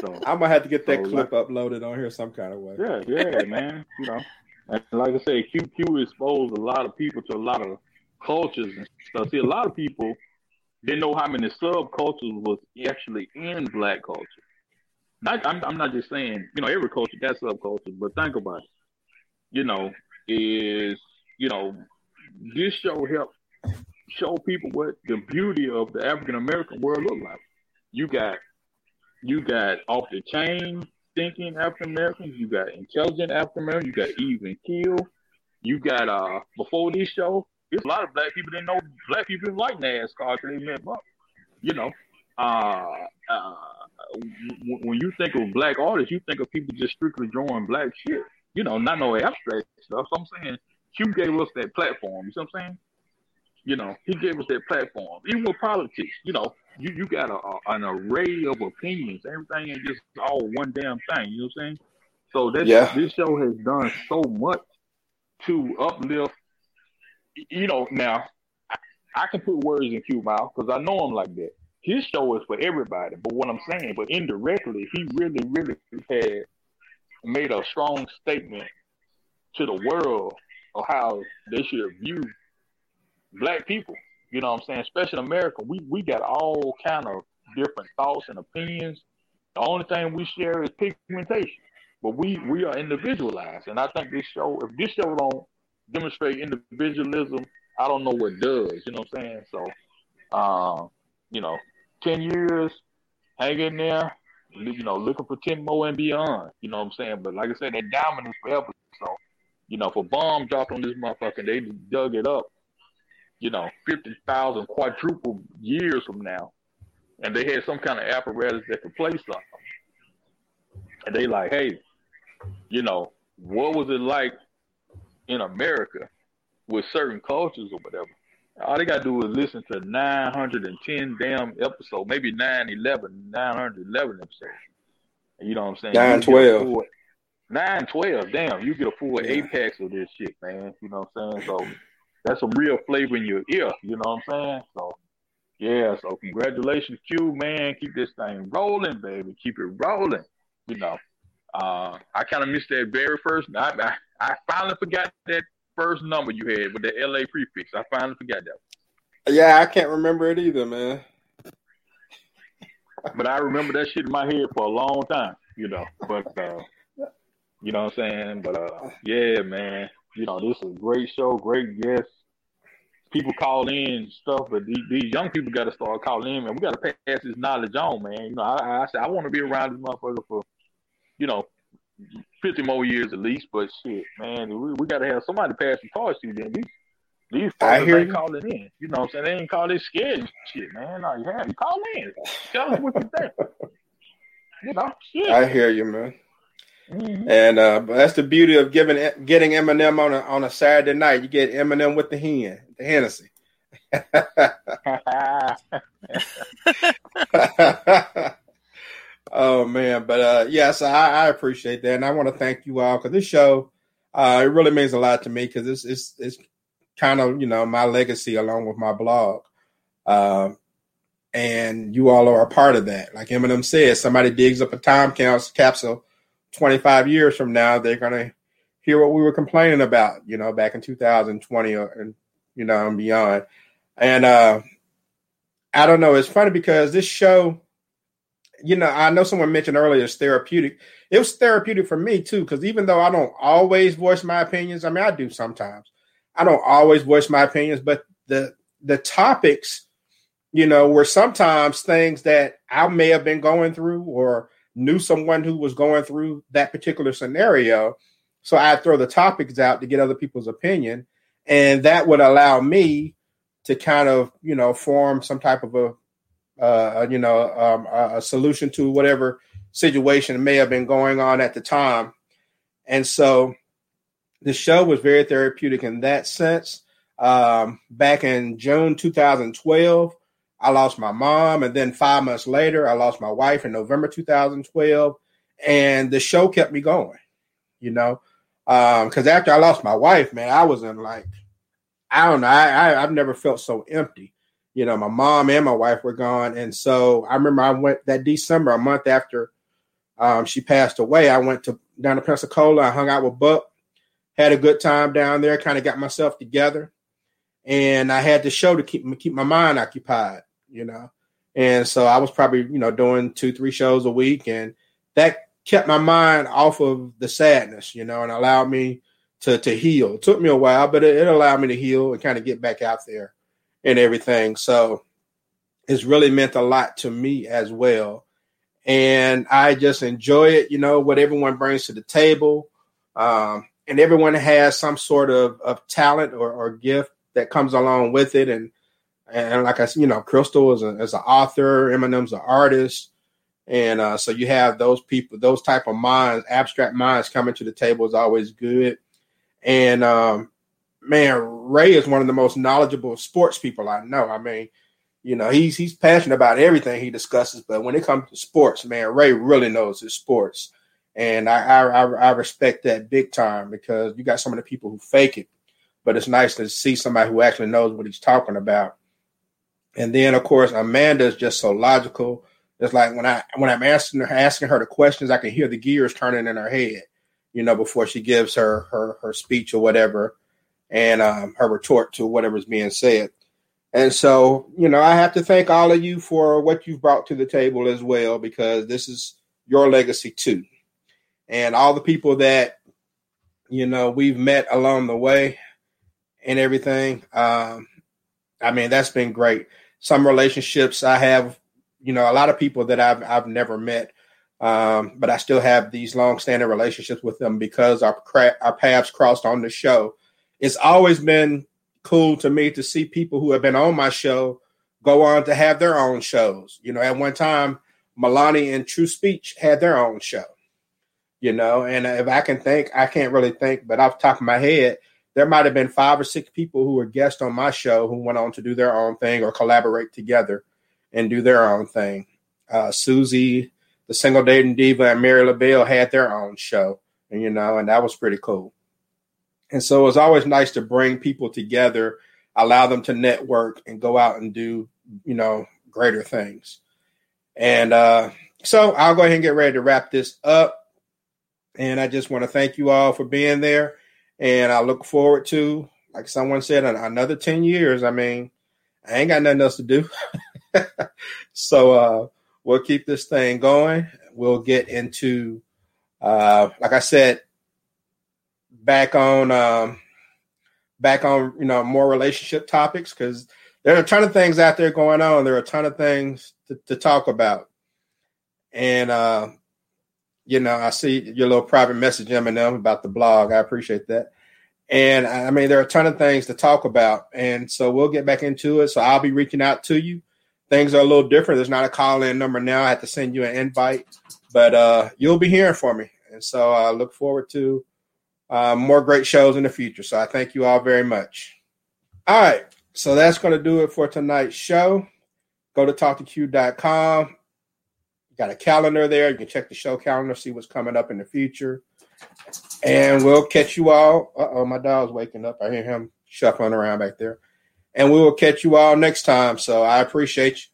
So, I'm gonna have to get that So, clip uploaded on here some kind of way. yeah, yeah, man. You know, and like I say, Q Q exposed a lot of people to a lot of cultures and stuff. See, a lot of people didn't know how many subcultures was actually in black culture. Not, I'm, I'm not just saying, you know, every culture got subcultures, but think about it. You know, is you know, this show helped show people what the beauty of the African American world look like. You got you got off the chain thinking African Americans, you got intelligent African Americans, you got even kill, you got uh before this show, there's a lot of black people didn't know black people didn't like NASCAR till they met up. You know, uh, uh, w- when you think of black artists, you think of people just strictly drawing black shit. You know, not no abstract stuff. So I'm saying Q gave us that platform. You see what I'm saying? You know, he gave us that platform. Even with politics, you know, you, you got a, a, an array of opinions. Everything ain't just all one damn thing. You know what I'm saying? So that Yeah. this show has done so much to uplift. You know, now I, I can put words in Q mouth because I know him like that. His show is for everybody, but what I'm saying, but indirectly, he really, really had made a strong statement to the world of how they should view black people. You know what I'm saying? Especially in America, we we got all kind of different thoughts and opinions. The only thing we share is pigmentation, but we we are individualized, and I think this show, if this show don't demonstrate individualism, I don't know what does. You know what I'm saying? So, uh, you know, ten years, hang in there. You know, looking for ten more and beyond. You know what I'm saying? But like I said, that diamond is forever. So, you know, if a bomb dropped on this motherfucker, and they dug it up you know, 50,000 quadruple years from now, and they had some kind of apparatus that could play something, and they like, hey, you know, what was it like in America with certain cultures or whatever? All they gotta do is listen to 910 damn episodes, maybe 911, 911 episodes. You know what I'm saying? You get a 912. Full- 912, damn, you get a full apex of this shit, man. You know what I'm saying? So that's some real flavor in your ear, you know what I'm saying? So yeah, so congratulations, Q, man. Keep this thing rolling, baby. Keep it rolling. You know. Uh I kind of missed that very first I, I I finally forgot that first number you had with the LA prefix. I finally forgot that. Yeah, I can't remember it either, man. But I remember that shit in my head for a long time, you know. But uh you know what I'm saying? But uh yeah, man. You know, this is a great show, great guests. People call in stuff, but these, these young people got to start calling in, man. We got to pass this knowledge on, man. You know, I, I said I want to be around this motherfucker for, you know, 50 more years at least. But shit, man, we, we got to have somebody pass the torch to them. These, these folks ain't you. calling in. You know what I'm saying? They ain't call this scared shit, man. No, you have you call in. Tell them what you think. You know, shit. I hear you, man. Mhm. And uh, that's the beauty of giving getting M&M on a on a Saturday night. You get M&M with the hen, the Hennessy. oh man, but uh, yes, I, I appreciate that, and I want to thank you all because this show uh, it really means a lot to me because it's it's it's kind of you know my legacy along with my blog, um, and you all are a part of that. Like M&M said, somebody digs up a time capsule twenty five years from now, they're gonna hear what we were complaining about, you know, back in two thousand twenty or and you know and beyond, and uh, I don't know. It's funny because this show you know, I know someone mentioned earlier it's therapeutic. It was therapeutic for me too, because even though I don't always voice my opinions, I mean I do sometimes. I don't always voice my opinions, but the the topics, you know, were sometimes things that I may have been going through or knew someone who was going through that particular scenario. So I'd throw the topics out to get other people's opinion. And that would allow me to kind of, you know, form some type of a uh, you know, um, a, solution to whatever situation may have been going on at the time. And so the show was very therapeutic in that sense. Um, back in June 2012, I lost my mom. And then five months later, I lost my wife in November 2012. And the show kept me going, you know, because after I lost my wife, man, I was in like, I don't know, I, I, I've never felt so empty you know, my mom and my wife were gone. And so I remember I went that December, a month after um, she passed away, I went to down to Pensacola. I hung out with Buck, had a good time down there, kind of got myself together. And I had the show to keep keep my mind occupied, you know. And so I was probably, you know, doing two, three shows a week. And that kept my mind off of the sadness, you know, and allowed me to to heal. It took me a while, but it, it allowed me to heal and kind of get back out there and everything. So it's really meant a lot to me as well. And I just enjoy it, you know, what everyone brings to the table. Um, and everyone has some sort of, of talent or, or gift that comes along with it. And and like I said, you know, Crystal is, a, an author, M&M's an artist. And uh, so you have those people, those type of minds, abstract minds coming to the table is always good. And um, man, Ray is one of the most knowledgeable sports people I know. I mean, you know, he's he's passionate about everything he discusses, but when it comes to sports, man, Ray really knows his sports, and I I, I respect that big time because you got some of the people who fake it, but it's nice to see somebody who actually knows what he's talking about. And then, of course, Amanda is just so logical. It's like when I when I'm asking her asking her the questions, I can hear the gears turning in her head, you know, before she gives her her her speech or whatever and um, her retort to whatever's being said. And so, you know, I have to thank all of you for what you've brought to the table as well, because this is your legacy too. And all the people that, you know, we've met along the way and everything. Um, I mean, that's been great. Some relationships I have, you know, a lot of people that I've I've never met, um, but I still have these long-standing relationships with them because our cra- our paths crossed on the show it's always been cool to me to see people who have been on my show go on to have their own shows. You know, at one time, Milani and True Speech had their own show. you know. And if I can think, I can't really think, but off the top of my head, there might have been five or six people who were guests on my show who went on to do their own thing or collaborate together and do their own thing. Uh, Susie, the single dating diva, and Mary LaBelle had their own show, and you know, and that was pretty cool. And so it was always nice to bring people together, allow them to network and go out and do, you know, greater things. And uh, so I'll go ahead and get ready to wrap this up. And I just want to thank you all for being there. And I look forward to, like someone said, another 10 years. I mean, I ain't got nothing else to do. so uh, we'll keep this thing going. We'll get into, uh, like I said, back on, um, back on, you know, more relationship topics because there are a ton of things out there going on. There are a ton of things to, to talk about. And, uh, you know, I see your little private message, M&M, about the blog. I appreciate that. And I mean, there are a ton of things to talk about. And so we'll get back into it. So I'll be reaching out to you. Things are a little different. There's not a call in number now. I have to send you an invite, but uh, you'll be hearing from me. And so I look forward to uh, more great shows in the future. So I thank you all very much. All right. So that's going to do it for tonight's show. Go to Talk2Q.com. Got a calendar there. You can check the show calendar, see what's coming up in the future. And we'll catch you all. Oh, my dog's waking up. I hear him shuffling around back there. And we will catch you all next time. So I appreciate you.